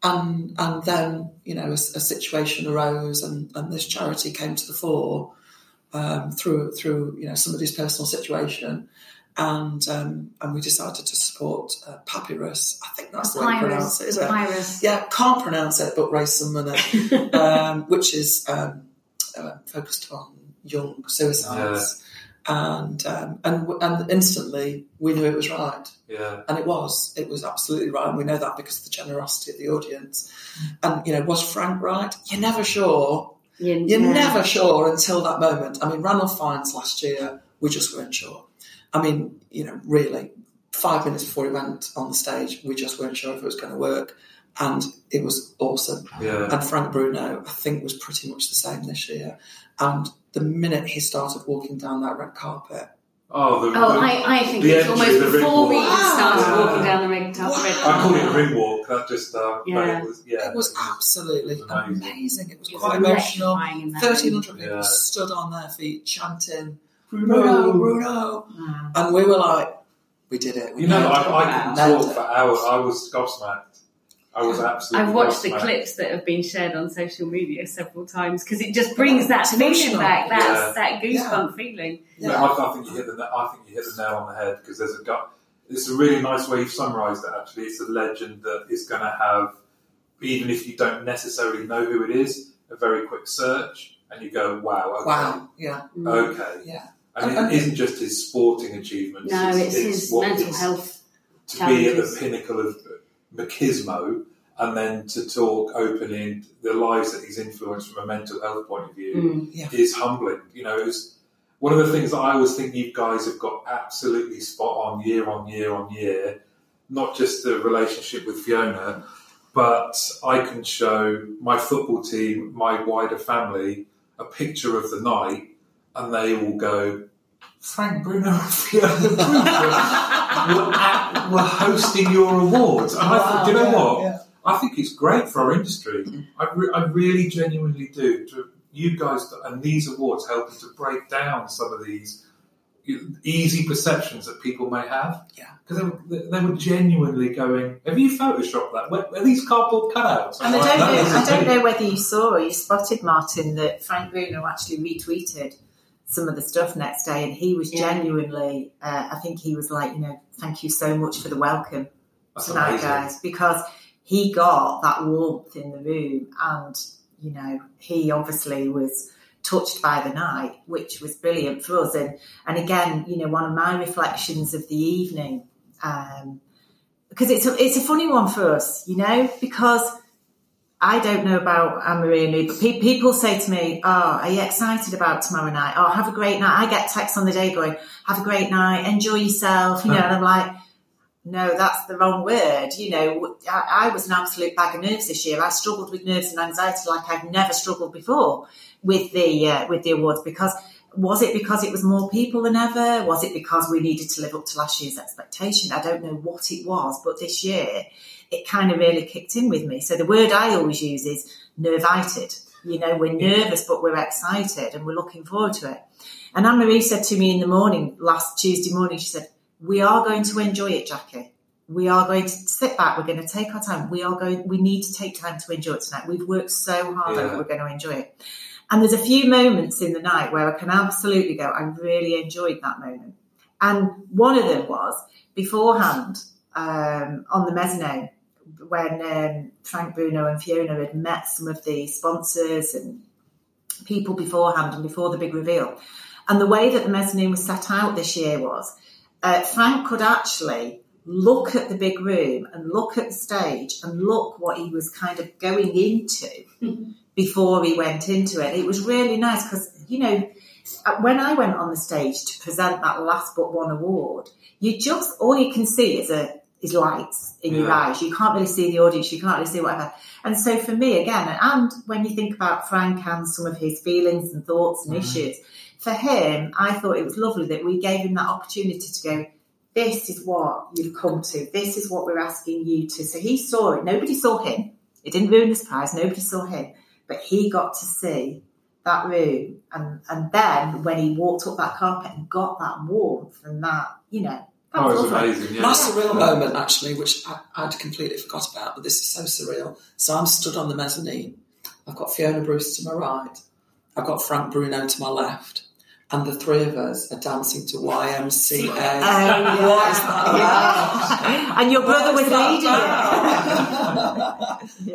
Speaker 3: And and then you know a, a situation arose, and, and this charity came to the fore um, through through you know somebody's personal situation, and um, and we decided to support uh, Papyrus. I think that's the way you pronounce it.
Speaker 4: Papyrus.
Speaker 3: it?
Speaker 4: Papyrus.
Speaker 3: Yeah, can't pronounce it, but raise some money, um, which is um, uh, focused on young suicides. And, um, and and instantly we knew it was right,
Speaker 2: Yeah.
Speaker 3: and it was. It was absolutely right, and we know that because of the generosity of the audience. And you know, was Frank right? You're never sure.
Speaker 4: You-
Speaker 3: You're
Speaker 4: yeah.
Speaker 3: never sure until that moment. I mean, Ranulph Fiennes last year, we just weren't sure. I mean, you know, really, five minutes before he went on the stage, we just weren't sure if it was going to work. And it was awesome.
Speaker 2: Yeah.
Speaker 3: And Frank Bruno, I think, was pretty much the same this year. And the minute he started walking down that red carpet,
Speaker 2: Oh, the,
Speaker 4: Oh,
Speaker 2: the-
Speaker 4: I, I think
Speaker 2: the
Speaker 4: it's almost
Speaker 2: the ring
Speaker 4: before we
Speaker 2: walk.
Speaker 4: even started
Speaker 2: Wow.
Speaker 4: walking down the red, top, red
Speaker 2: I call it
Speaker 4: carpet.
Speaker 2: ring walk. That just uh, but
Speaker 4: Yeah.
Speaker 2: it was yeah.
Speaker 3: it was absolutely
Speaker 2: Amazing.
Speaker 3: amazing. It was
Speaker 4: It was
Speaker 3: quite emotional.
Speaker 4: electrifying in that
Speaker 3: 1,300 people
Speaker 2: Yeah.
Speaker 3: stood on their feet chanting, Bruno, Bruno. And we were like, we did it. We
Speaker 2: You know,
Speaker 3: nailed it.
Speaker 2: I, I could
Speaker 3: Nailed
Speaker 2: talk for hours. I was gobsmacked. I was absolutely.
Speaker 4: I've watched the
Speaker 2: gobsmacked.
Speaker 4: clips that have been shared on social media several times because it just brings that feeling back, that,
Speaker 2: Yeah.
Speaker 4: that goosebump feeling.
Speaker 2: Yeah,
Speaker 3: Yeah.
Speaker 2: I, I think you hit the. I think you hit the nail on the head because there's a gut. It's a really nice way you've summarised it. Actually, it's a legend that is going to have, even if you don't necessarily know who it is, a very quick search, and you go, "Wow, okay,
Speaker 3: Wow, yeah,
Speaker 2: okay." Mm-hmm.
Speaker 3: yeah.
Speaker 2: And
Speaker 3: And-
Speaker 2: it isn't just his sporting achievements.
Speaker 4: No, it's, his
Speaker 2: what-
Speaker 4: mental
Speaker 2: it's
Speaker 4: health.
Speaker 2: to be at the pinnacle of machismo, and then to talk openly in the lives that he's influenced from a mental health point of view
Speaker 4: Mm.
Speaker 3: Yeah.
Speaker 2: is humbling. You know, it's one of the things that I always think you guys have got absolutely spot on year on year on year. Not just the relationship with Fiona, but I can show my football team, my wider family, a picture of the night, and they will go, Frank Bruno and Fiona Brewster were, at, were hosting your awards. And I thought, do you know
Speaker 3: Yeah,
Speaker 2: what?
Speaker 3: yeah.
Speaker 2: I think it's great for our industry. I, re- I really genuinely do. To you guys and these awards helping to break down some of these easy perceptions that people may have.
Speaker 3: Yeah.
Speaker 2: Because they, were- they were genuinely going, have you photoshopped that? Where, are these cardboard cutouts?
Speaker 5: And I don't, know, I don't know whether you saw or you spotted, Martin, that Frank Bruno actually retweeted some of the stuff next day and he was
Speaker 4: Yeah.
Speaker 5: genuinely, uh, I think he was like, you know, thank you so much for the welcome
Speaker 2: That's
Speaker 5: tonight,
Speaker 2: amazing.
Speaker 5: guys, because he got that warmth in the room and, you know, he obviously was touched by the night, which was brilliant for us. And, and again, you know, one of my reflections of the evening, um, because it's a, it's a funny one for us, you know, because I don't know about Anne-Marie and Lou, but pe- people say to me, oh, are you excited about tomorrow night? Oh, have a great night. I get texts on the day going, have a great night, enjoy yourself, you know, and I'm like, no, that's the wrong word. You know, I, I was an absolute bag of nerves this year. I struggled with nerves and anxiety like I've never struggled before with the uh, with the awards because was it because it was more people than ever? Was it because we needed to live up to last year's expectation? I don't know what it was, but this year it kind of really kicked in with me. So the word I always use is nervited. You know, we're nervous, but we're excited and we're looking forward to it. And Anne Marie said to me in the morning, last Tuesday morning, she said, We are going to enjoy it, Jackie. we are going to sit back. We're going to take our time. We are going. We need to take time to enjoy it tonight. We've worked so hard
Speaker 2: Yeah.
Speaker 5: We're going to enjoy it. And there's a few moments in the night where I can absolutely go. I really enjoyed that moment. And one of them was beforehand um, on the mezzanine when um, Frank Bruno and Fiona had met some of the sponsors and people beforehand and before the big reveal. And the way that the mezzanine was set out this year was uh, Frank could actually look at the big room and look at the stage and look what he was kind of going into before he went into it. It was really nice because, you know, when I went on the stage to present that last but one award, you just, all you can see is a, is lights in your eyes. You can't really see the audience. You can't really see whatever. And so for me, again, and when you think about Frank and some of his feelings and thoughts and mm-hmm. issues, for him, I thought it was lovely that we gave him that opportunity to go, this is what you've come to. This is what we're asking you to. So he saw it. Nobody saw him. It didn't ruin the surprise. Nobody saw him. But he got to see that room. And, and then when he walked up that carpet and got that warmth and that, you know, Oh, oh, that
Speaker 2: Oh, it was amazing. Yeah.
Speaker 3: My surreal moment, actually, which I, I'd completely forgot about, but this is so surreal. So I'm stood on the mezzanine. I've got Fiona Bruce to my right. I've got Frank Bruno to my left. And the three of us are dancing to YMCA.
Speaker 5: Oh, yeah.
Speaker 3: What is that about?
Speaker 5: Yeah. And your brother was
Speaker 3: is
Speaker 5: leading it.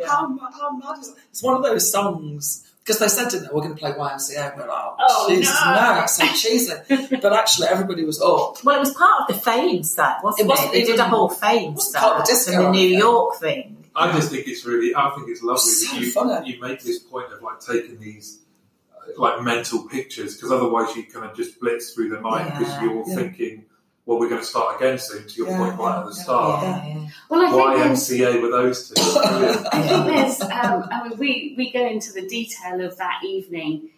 Speaker 5: Yeah.
Speaker 3: how, how mad is it? It's one of those songs. Because they said, didn't they, we're going to play YMCA. And we're like, oh,
Speaker 4: Oh,
Speaker 3: Jesus,
Speaker 4: no.
Speaker 3: no, that's so cheesy. but actually, everybody was up.
Speaker 5: Well, it was part of the fame set, wasn't
Speaker 3: It
Speaker 5: it?
Speaker 3: wasn't
Speaker 5: they did a whole fame
Speaker 3: it wasn't
Speaker 5: set
Speaker 3: part of the disco,
Speaker 5: and the New. York thing.
Speaker 2: I just think it's really, I think it's lovely
Speaker 3: So
Speaker 2: that you,
Speaker 3: funny.
Speaker 2: you make this point of like taking these uh, like mental pictures because otherwise you kind of just blitz through the mind because
Speaker 5: Yeah.
Speaker 2: you're
Speaker 3: Yeah.
Speaker 2: thinking, well, we're going to start again soon. To your
Speaker 3: Yeah,
Speaker 2: point right at the start,
Speaker 5: Yeah.
Speaker 4: Well, I
Speaker 2: YMCA with those two.
Speaker 4: I think there's, um, I mean, we, we go into the detail of that evening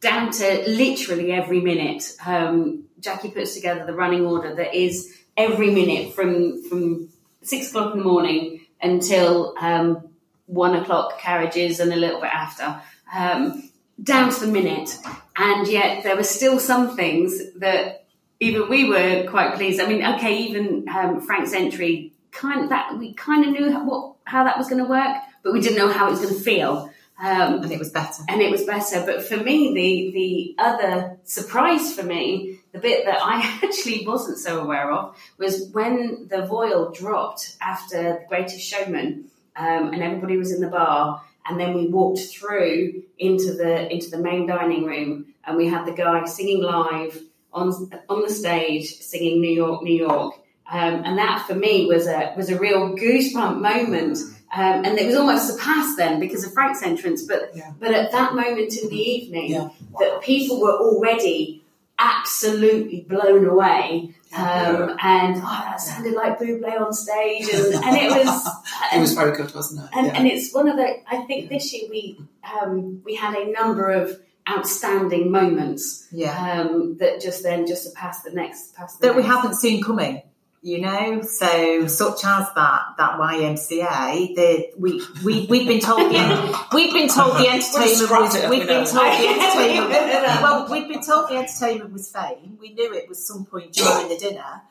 Speaker 4: down to literally every minute. Um, Jackie puts together the running order that is every minute from, from six o'clock in the morning until um, one o'clock carriages and a little bit after, um, down to the minute. And yet there were still some things that even we were quite pleased. I mean, okay, even um, Frank's entry, kind of that we kind of knew how, what how that was going to work, but we didn't know how it was going to feel. Um,
Speaker 5: And it was better.
Speaker 4: and it was better. But for me, the the other surprise for me, the bit that I actually wasn't so aware of, was when the voile dropped after the Greatest Showman, um, and everybody was in the bar, and then we walked through into the into the main dining room, and we had the guy singing live on on the stage, singing New York, New York. Um, and that for me was a was a real goosebump moment, um, and it was almost surpassed then because of Frank's entrance. But
Speaker 3: Yeah.
Speaker 4: but at that moment in the evening,
Speaker 3: Yeah.
Speaker 4: that people were already absolutely blown away, um, and oh, that sounded like Buble on stage, and, and it was
Speaker 3: It was very good, wasn't it?
Speaker 4: and,
Speaker 3: Yeah.
Speaker 4: and it's one of the. I think this year we um, we had a number of outstanding moments
Speaker 5: Yeah.
Speaker 4: um, that just then just surpassed the next. Past the
Speaker 5: That we haven't seen coming. You know, so such as that that YMCA, the we we we've been told the we've been told the entertainment
Speaker 3: scrapped
Speaker 5: was we've
Speaker 3: we
Speaker 5: been told the entertainment well we've been told the entertainment was fame. We knew it was some point during the dinner.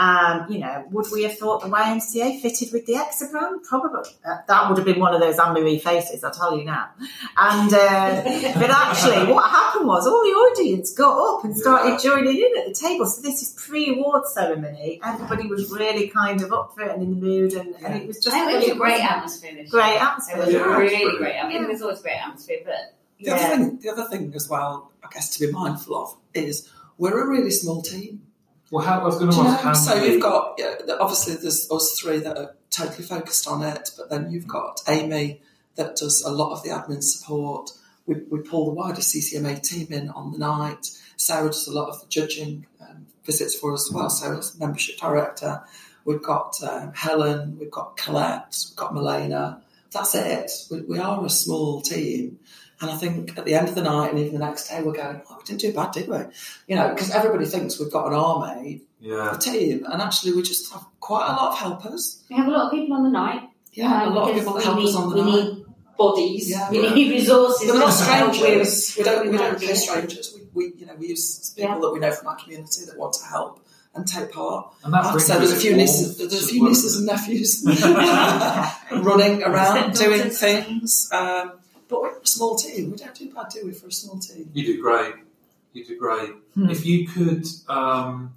Speaker 5: And you know, would we have thought the YMCA fitted with the Exa? Probably. Uh, that would have been one of those Anne Marie faces, I'll tell you now. And uh, but actually, what happened was all the audience got up and started joining in at the table. So this is pre-award ceremony. Everybody was really kind of up for it and in the mood, and, and it was just
Speaker 4: it was a great
Speaker 5: wasn't
Speaker 4: atmosphere.
Speaker 5: Great atmosphere.
Speaker 4: It was
Speaker 2: Yeah,
Speaker 4: really
Speaker 2: brilliant.
Speaker 4: great. I mean, there's always great atmosphere, but
Speaker 3: The other thing, the other thing as well, I guess to be mindful of is we're a really small team.
Speaker 2: Well, how, I was going to ask how
Speaker 3: So
Speaker 2: many-
Speaker 3: you've got yeah, obviously there's us three that are totally focused on it, but then you've got Amy that does a lot of the admin support. We, we pull the wider CCMA team in on the night. Sarah does a lot of the judging um, visits for us as well. Sarah's membership director. We've got um, Helen. We've got Colette. We've got Milena. That's it. We, we are a small team. And I think at the end of the night and even the next day, we're going, oh, we didn't do bad, did we? You know, because everybody thinks we've got an army,
Speaker 2: yeah.
Speaker 3: a team, and actually we just have quite a lot of helpers.
Speaker 4: we have a lot of people on the night.
Speaker 3: Yeah,
Speaker 4: um,
Speaker 3: a lot of people
Speaker 4: we
Speaker 3: help
Speaker 4: need,
Speaker 3: us on the
Speaker 4: We
Speaker 3: night.
Speaker 4: need bodies.
Speaker 3: Yeah.
Speaker 4: We
Speaker 2: Yeah.
Speaker 4: need resources.
Speaker 3: We're not strangers. We don't. We don't
Speaker 4: Yeah.
Speaker 3: pay strangers. We, we you know we use people
Speaker 4: Yeah.
Speaker 3: that we know from our community that want to help and take part.
Speaker 2: And that
Speaker 3: I have
Speaker 2: brings
Speaker 3: say, there's a few nieces, there's a few nieces and nephews running around doing things. Um, but we're a small team. We don't do bad, do we, for a small team?
Speaker 2: You do great. You do great.
Speaker 3: Hmm.
Speaker 2: If you could um,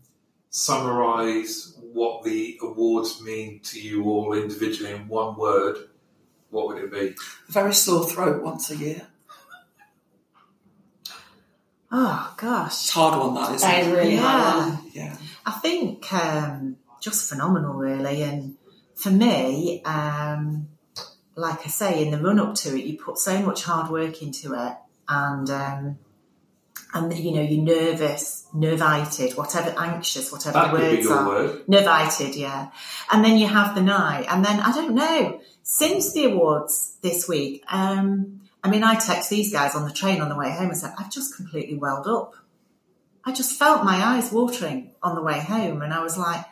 Speaker 2: summarise what the awards mean to you all individually in one word, what would it be?
Speaker 3: A very sore throat once a year.
Speaker 5: Oh
Speaker 3: It's
Speaker 5: gosh,
Speaker 3: a hard one, that, isn't
Speaker 4: That really
Speaker 5: Yeah.
Speaker 3: Yeah.
Speaker 5: I think um, just phenomenal, really. And for me, um, like I say, in the run up to it, you put so much hard work into it, and um, and you know you're nervous, nervited, whatever, anxious, whatever
Speaker 2: That
Speaker 5: the
Speaker 2: could be
Speaker 5: words
Speaker 2: your
Speaker 5: are.
Speaker 2: word.
Speaker 5: Nervited, yeah. And then you have the night, and then I don't know. Since the awards this week, um, I mean, I text these guys on the train on the way home and said, I've just completely welled up. I just felt my eyes watering on the way home, and I was like,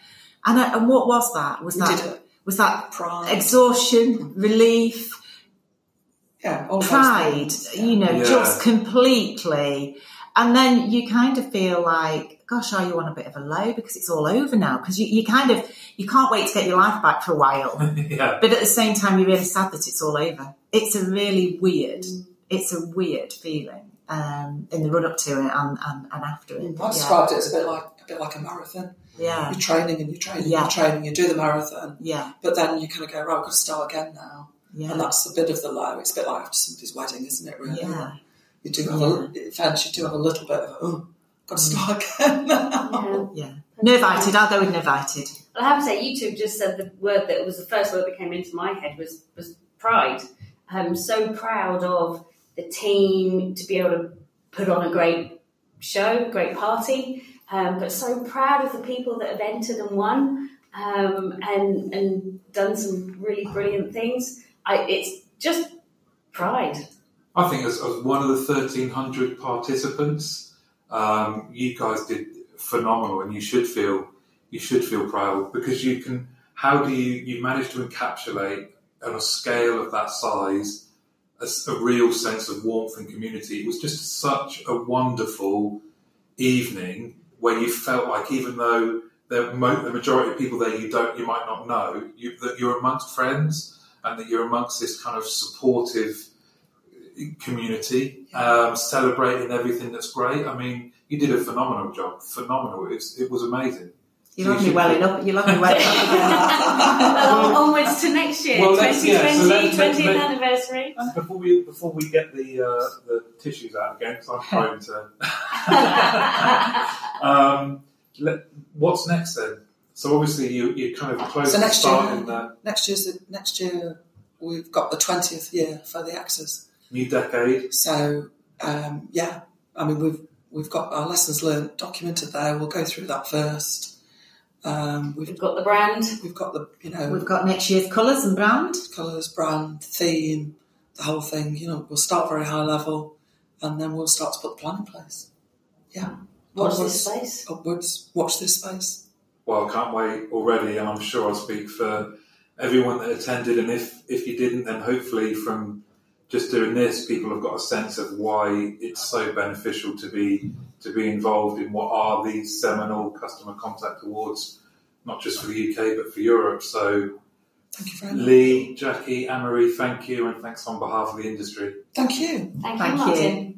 Speaker 5: and, I, and what was that? Was
Speaker 3: You
Speaker 5: that
Speaker 3: did it.
Speaker 5: Was that
Speaker 3: Pride.
Speaker 5: exhaustion, relief,
Speaker 3: yeah, all
Speaker 5: pride?
Speaker 3: Yeah.
Speaker 5: You know,
Speaker 2: Yeah.
Speaker 5: just completely. And then you kind of feel like, gosh, are you on a bit of a low because it's all over now? Because you, you kind of you can't wait to get your life back for a while.
Speaker 2: yeah.
Speaker 5: But at the same time, you're really sad that it's all over. It's a really weird, it's a weird feeling um, in the run up to it and, and, and after it.
Speaker 3: I
Speaker 5: Yeah.
Speaker 3: described it as a bit like a bit like a marathon.
Speaker 5: Yeah,
Speaker 3: You're training and you're training,
Speaker 5: Yeah.
Speaker 3: you're training, you do the marathon,
Speaker 5: yeah,
Speaker 3: but then you kind of go, right, I've got to start again now.
Speaker 5: yeah,
Speaker 3: And that's the bit of the low. It's a bit like after somebody's wedding, isn't it, really?
Speaker 5: yeah.
Speaker 3: You do have a, in fairness, you do have a little bit of, oh, got to mm. start again now.
Speaker 4: Yeah.
Speaker 5: yeah. Nervited, I'll go with nervited.
Speaker 4: Well, I have to say, you two just said the word that was the first word that came into my head was was pride. I'm so proud of the team to be able to put on a great show, great party, um, but so proud of the people that have entered and won um, and and done some really brilliant things. I, it's just pride.
Speaker 2: I think as, as one of the 1,300 participants, um, you guys did phenomenal, and you should feel you should feel proud because you can. How do you you manage to encapsulate on a scale of that size a real sense of warmth and community? It was just such a wonderful evening where you felt like even though the, mo- the majority of people there you don't you might not know you, that you're amongst friends and that you're amongst this kind of supportive community, um, celebrating everything that's great. I mean, you did a phenomenal job. Phenomenal. It was, it was amazing.
Speaker 5: You
Speaker 2: So
Speaker 5: love me
Speaker 2: should-
Speaker 5: welling up. You love me welling up again.
Speaker 4: On- onwards to next year,
Speaker 2: Well,
Speaker 4: 2020,
Speaker 2: yeah, so
Speaker 4: 20th
Speaker 2: let's- let's-
Speaker 4: anniversary.
Speaker 2: Before we before we get the uh, the tissues out again, because I'm prone to. um, let, what's next then? So obviously you you kind of close
Speaker 3: So
Speaker 2: to
Speaker 3: next
Speaker 2: starting
Speaker 3: year,
Speaker 2: the
Speaker 3: next year's next year we've got the twentieth year for the Axes.
Speaker 2: new decade.
Speaker 3: So um, yeah, I mean we've we've got our lessons learned documented there. We'll go through that first. Um, we've
Speaker 4: We've got the brand.
Speaker 3: we've got the you know
Speaker 5: We've got next year's colours and brand.
Speaker 3: colours, brand, theme, the whole thing. You know, we'll start very high level, and then we'll start to put the plan in place. Yeah,
Speaker 4: Watch
Speaker 3: Onwards-
Speaker 4: this space.
Speaker 3: Upwards, watch this space.
Speaker 2: Well, I can't wait already, and I'm sure I'll speak for everyone that attended. And if if you didn't, then hopefully from just doing this, people have got a sense of why it's so beneficial to be to be involved in what are these seminal customer contact awards, not just for the UK but for Europe. So,
Speaker 3: Thank you very much.
Speaker 2: Lee, Jackie, Anne-Marie, thank you, and thanks on behalf of the industry.
Speaker 3: Thank you.
Speaker 4: Thank,
Speaker 5: Thank
Speaker 4: you,
Speaker 5: you.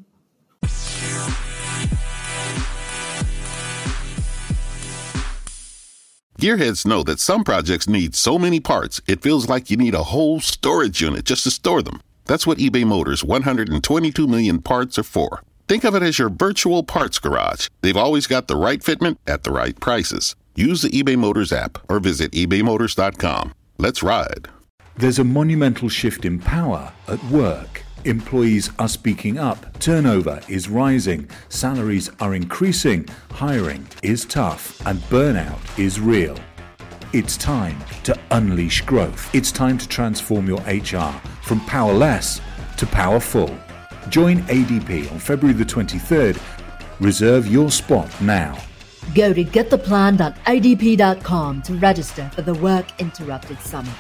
Speaker 9: Gearheads know that some projects need so many parts, it feels like you need a whole storage unit just to store them. That's what eBay Motors' 122 million parts are for. Think of it as your virtual parts garage. They've always got the right fitment at the right prices. Use the eBay Motors app or visit ebaymotors.com. Let's ride.
Speaker 10: There's a monumental shift in power at work. Employees are speaking up, turnover is rising, salaries are increasing, hiring is tough, and burnout is real. It's time to unleash growth. It's time to transform your HR from powerless to powerful. Join ADP on February the 23rd. Reserve your spot now.
Speaker 11: Go to gettheplan.adp.com to register for the Work Interrupted Summit.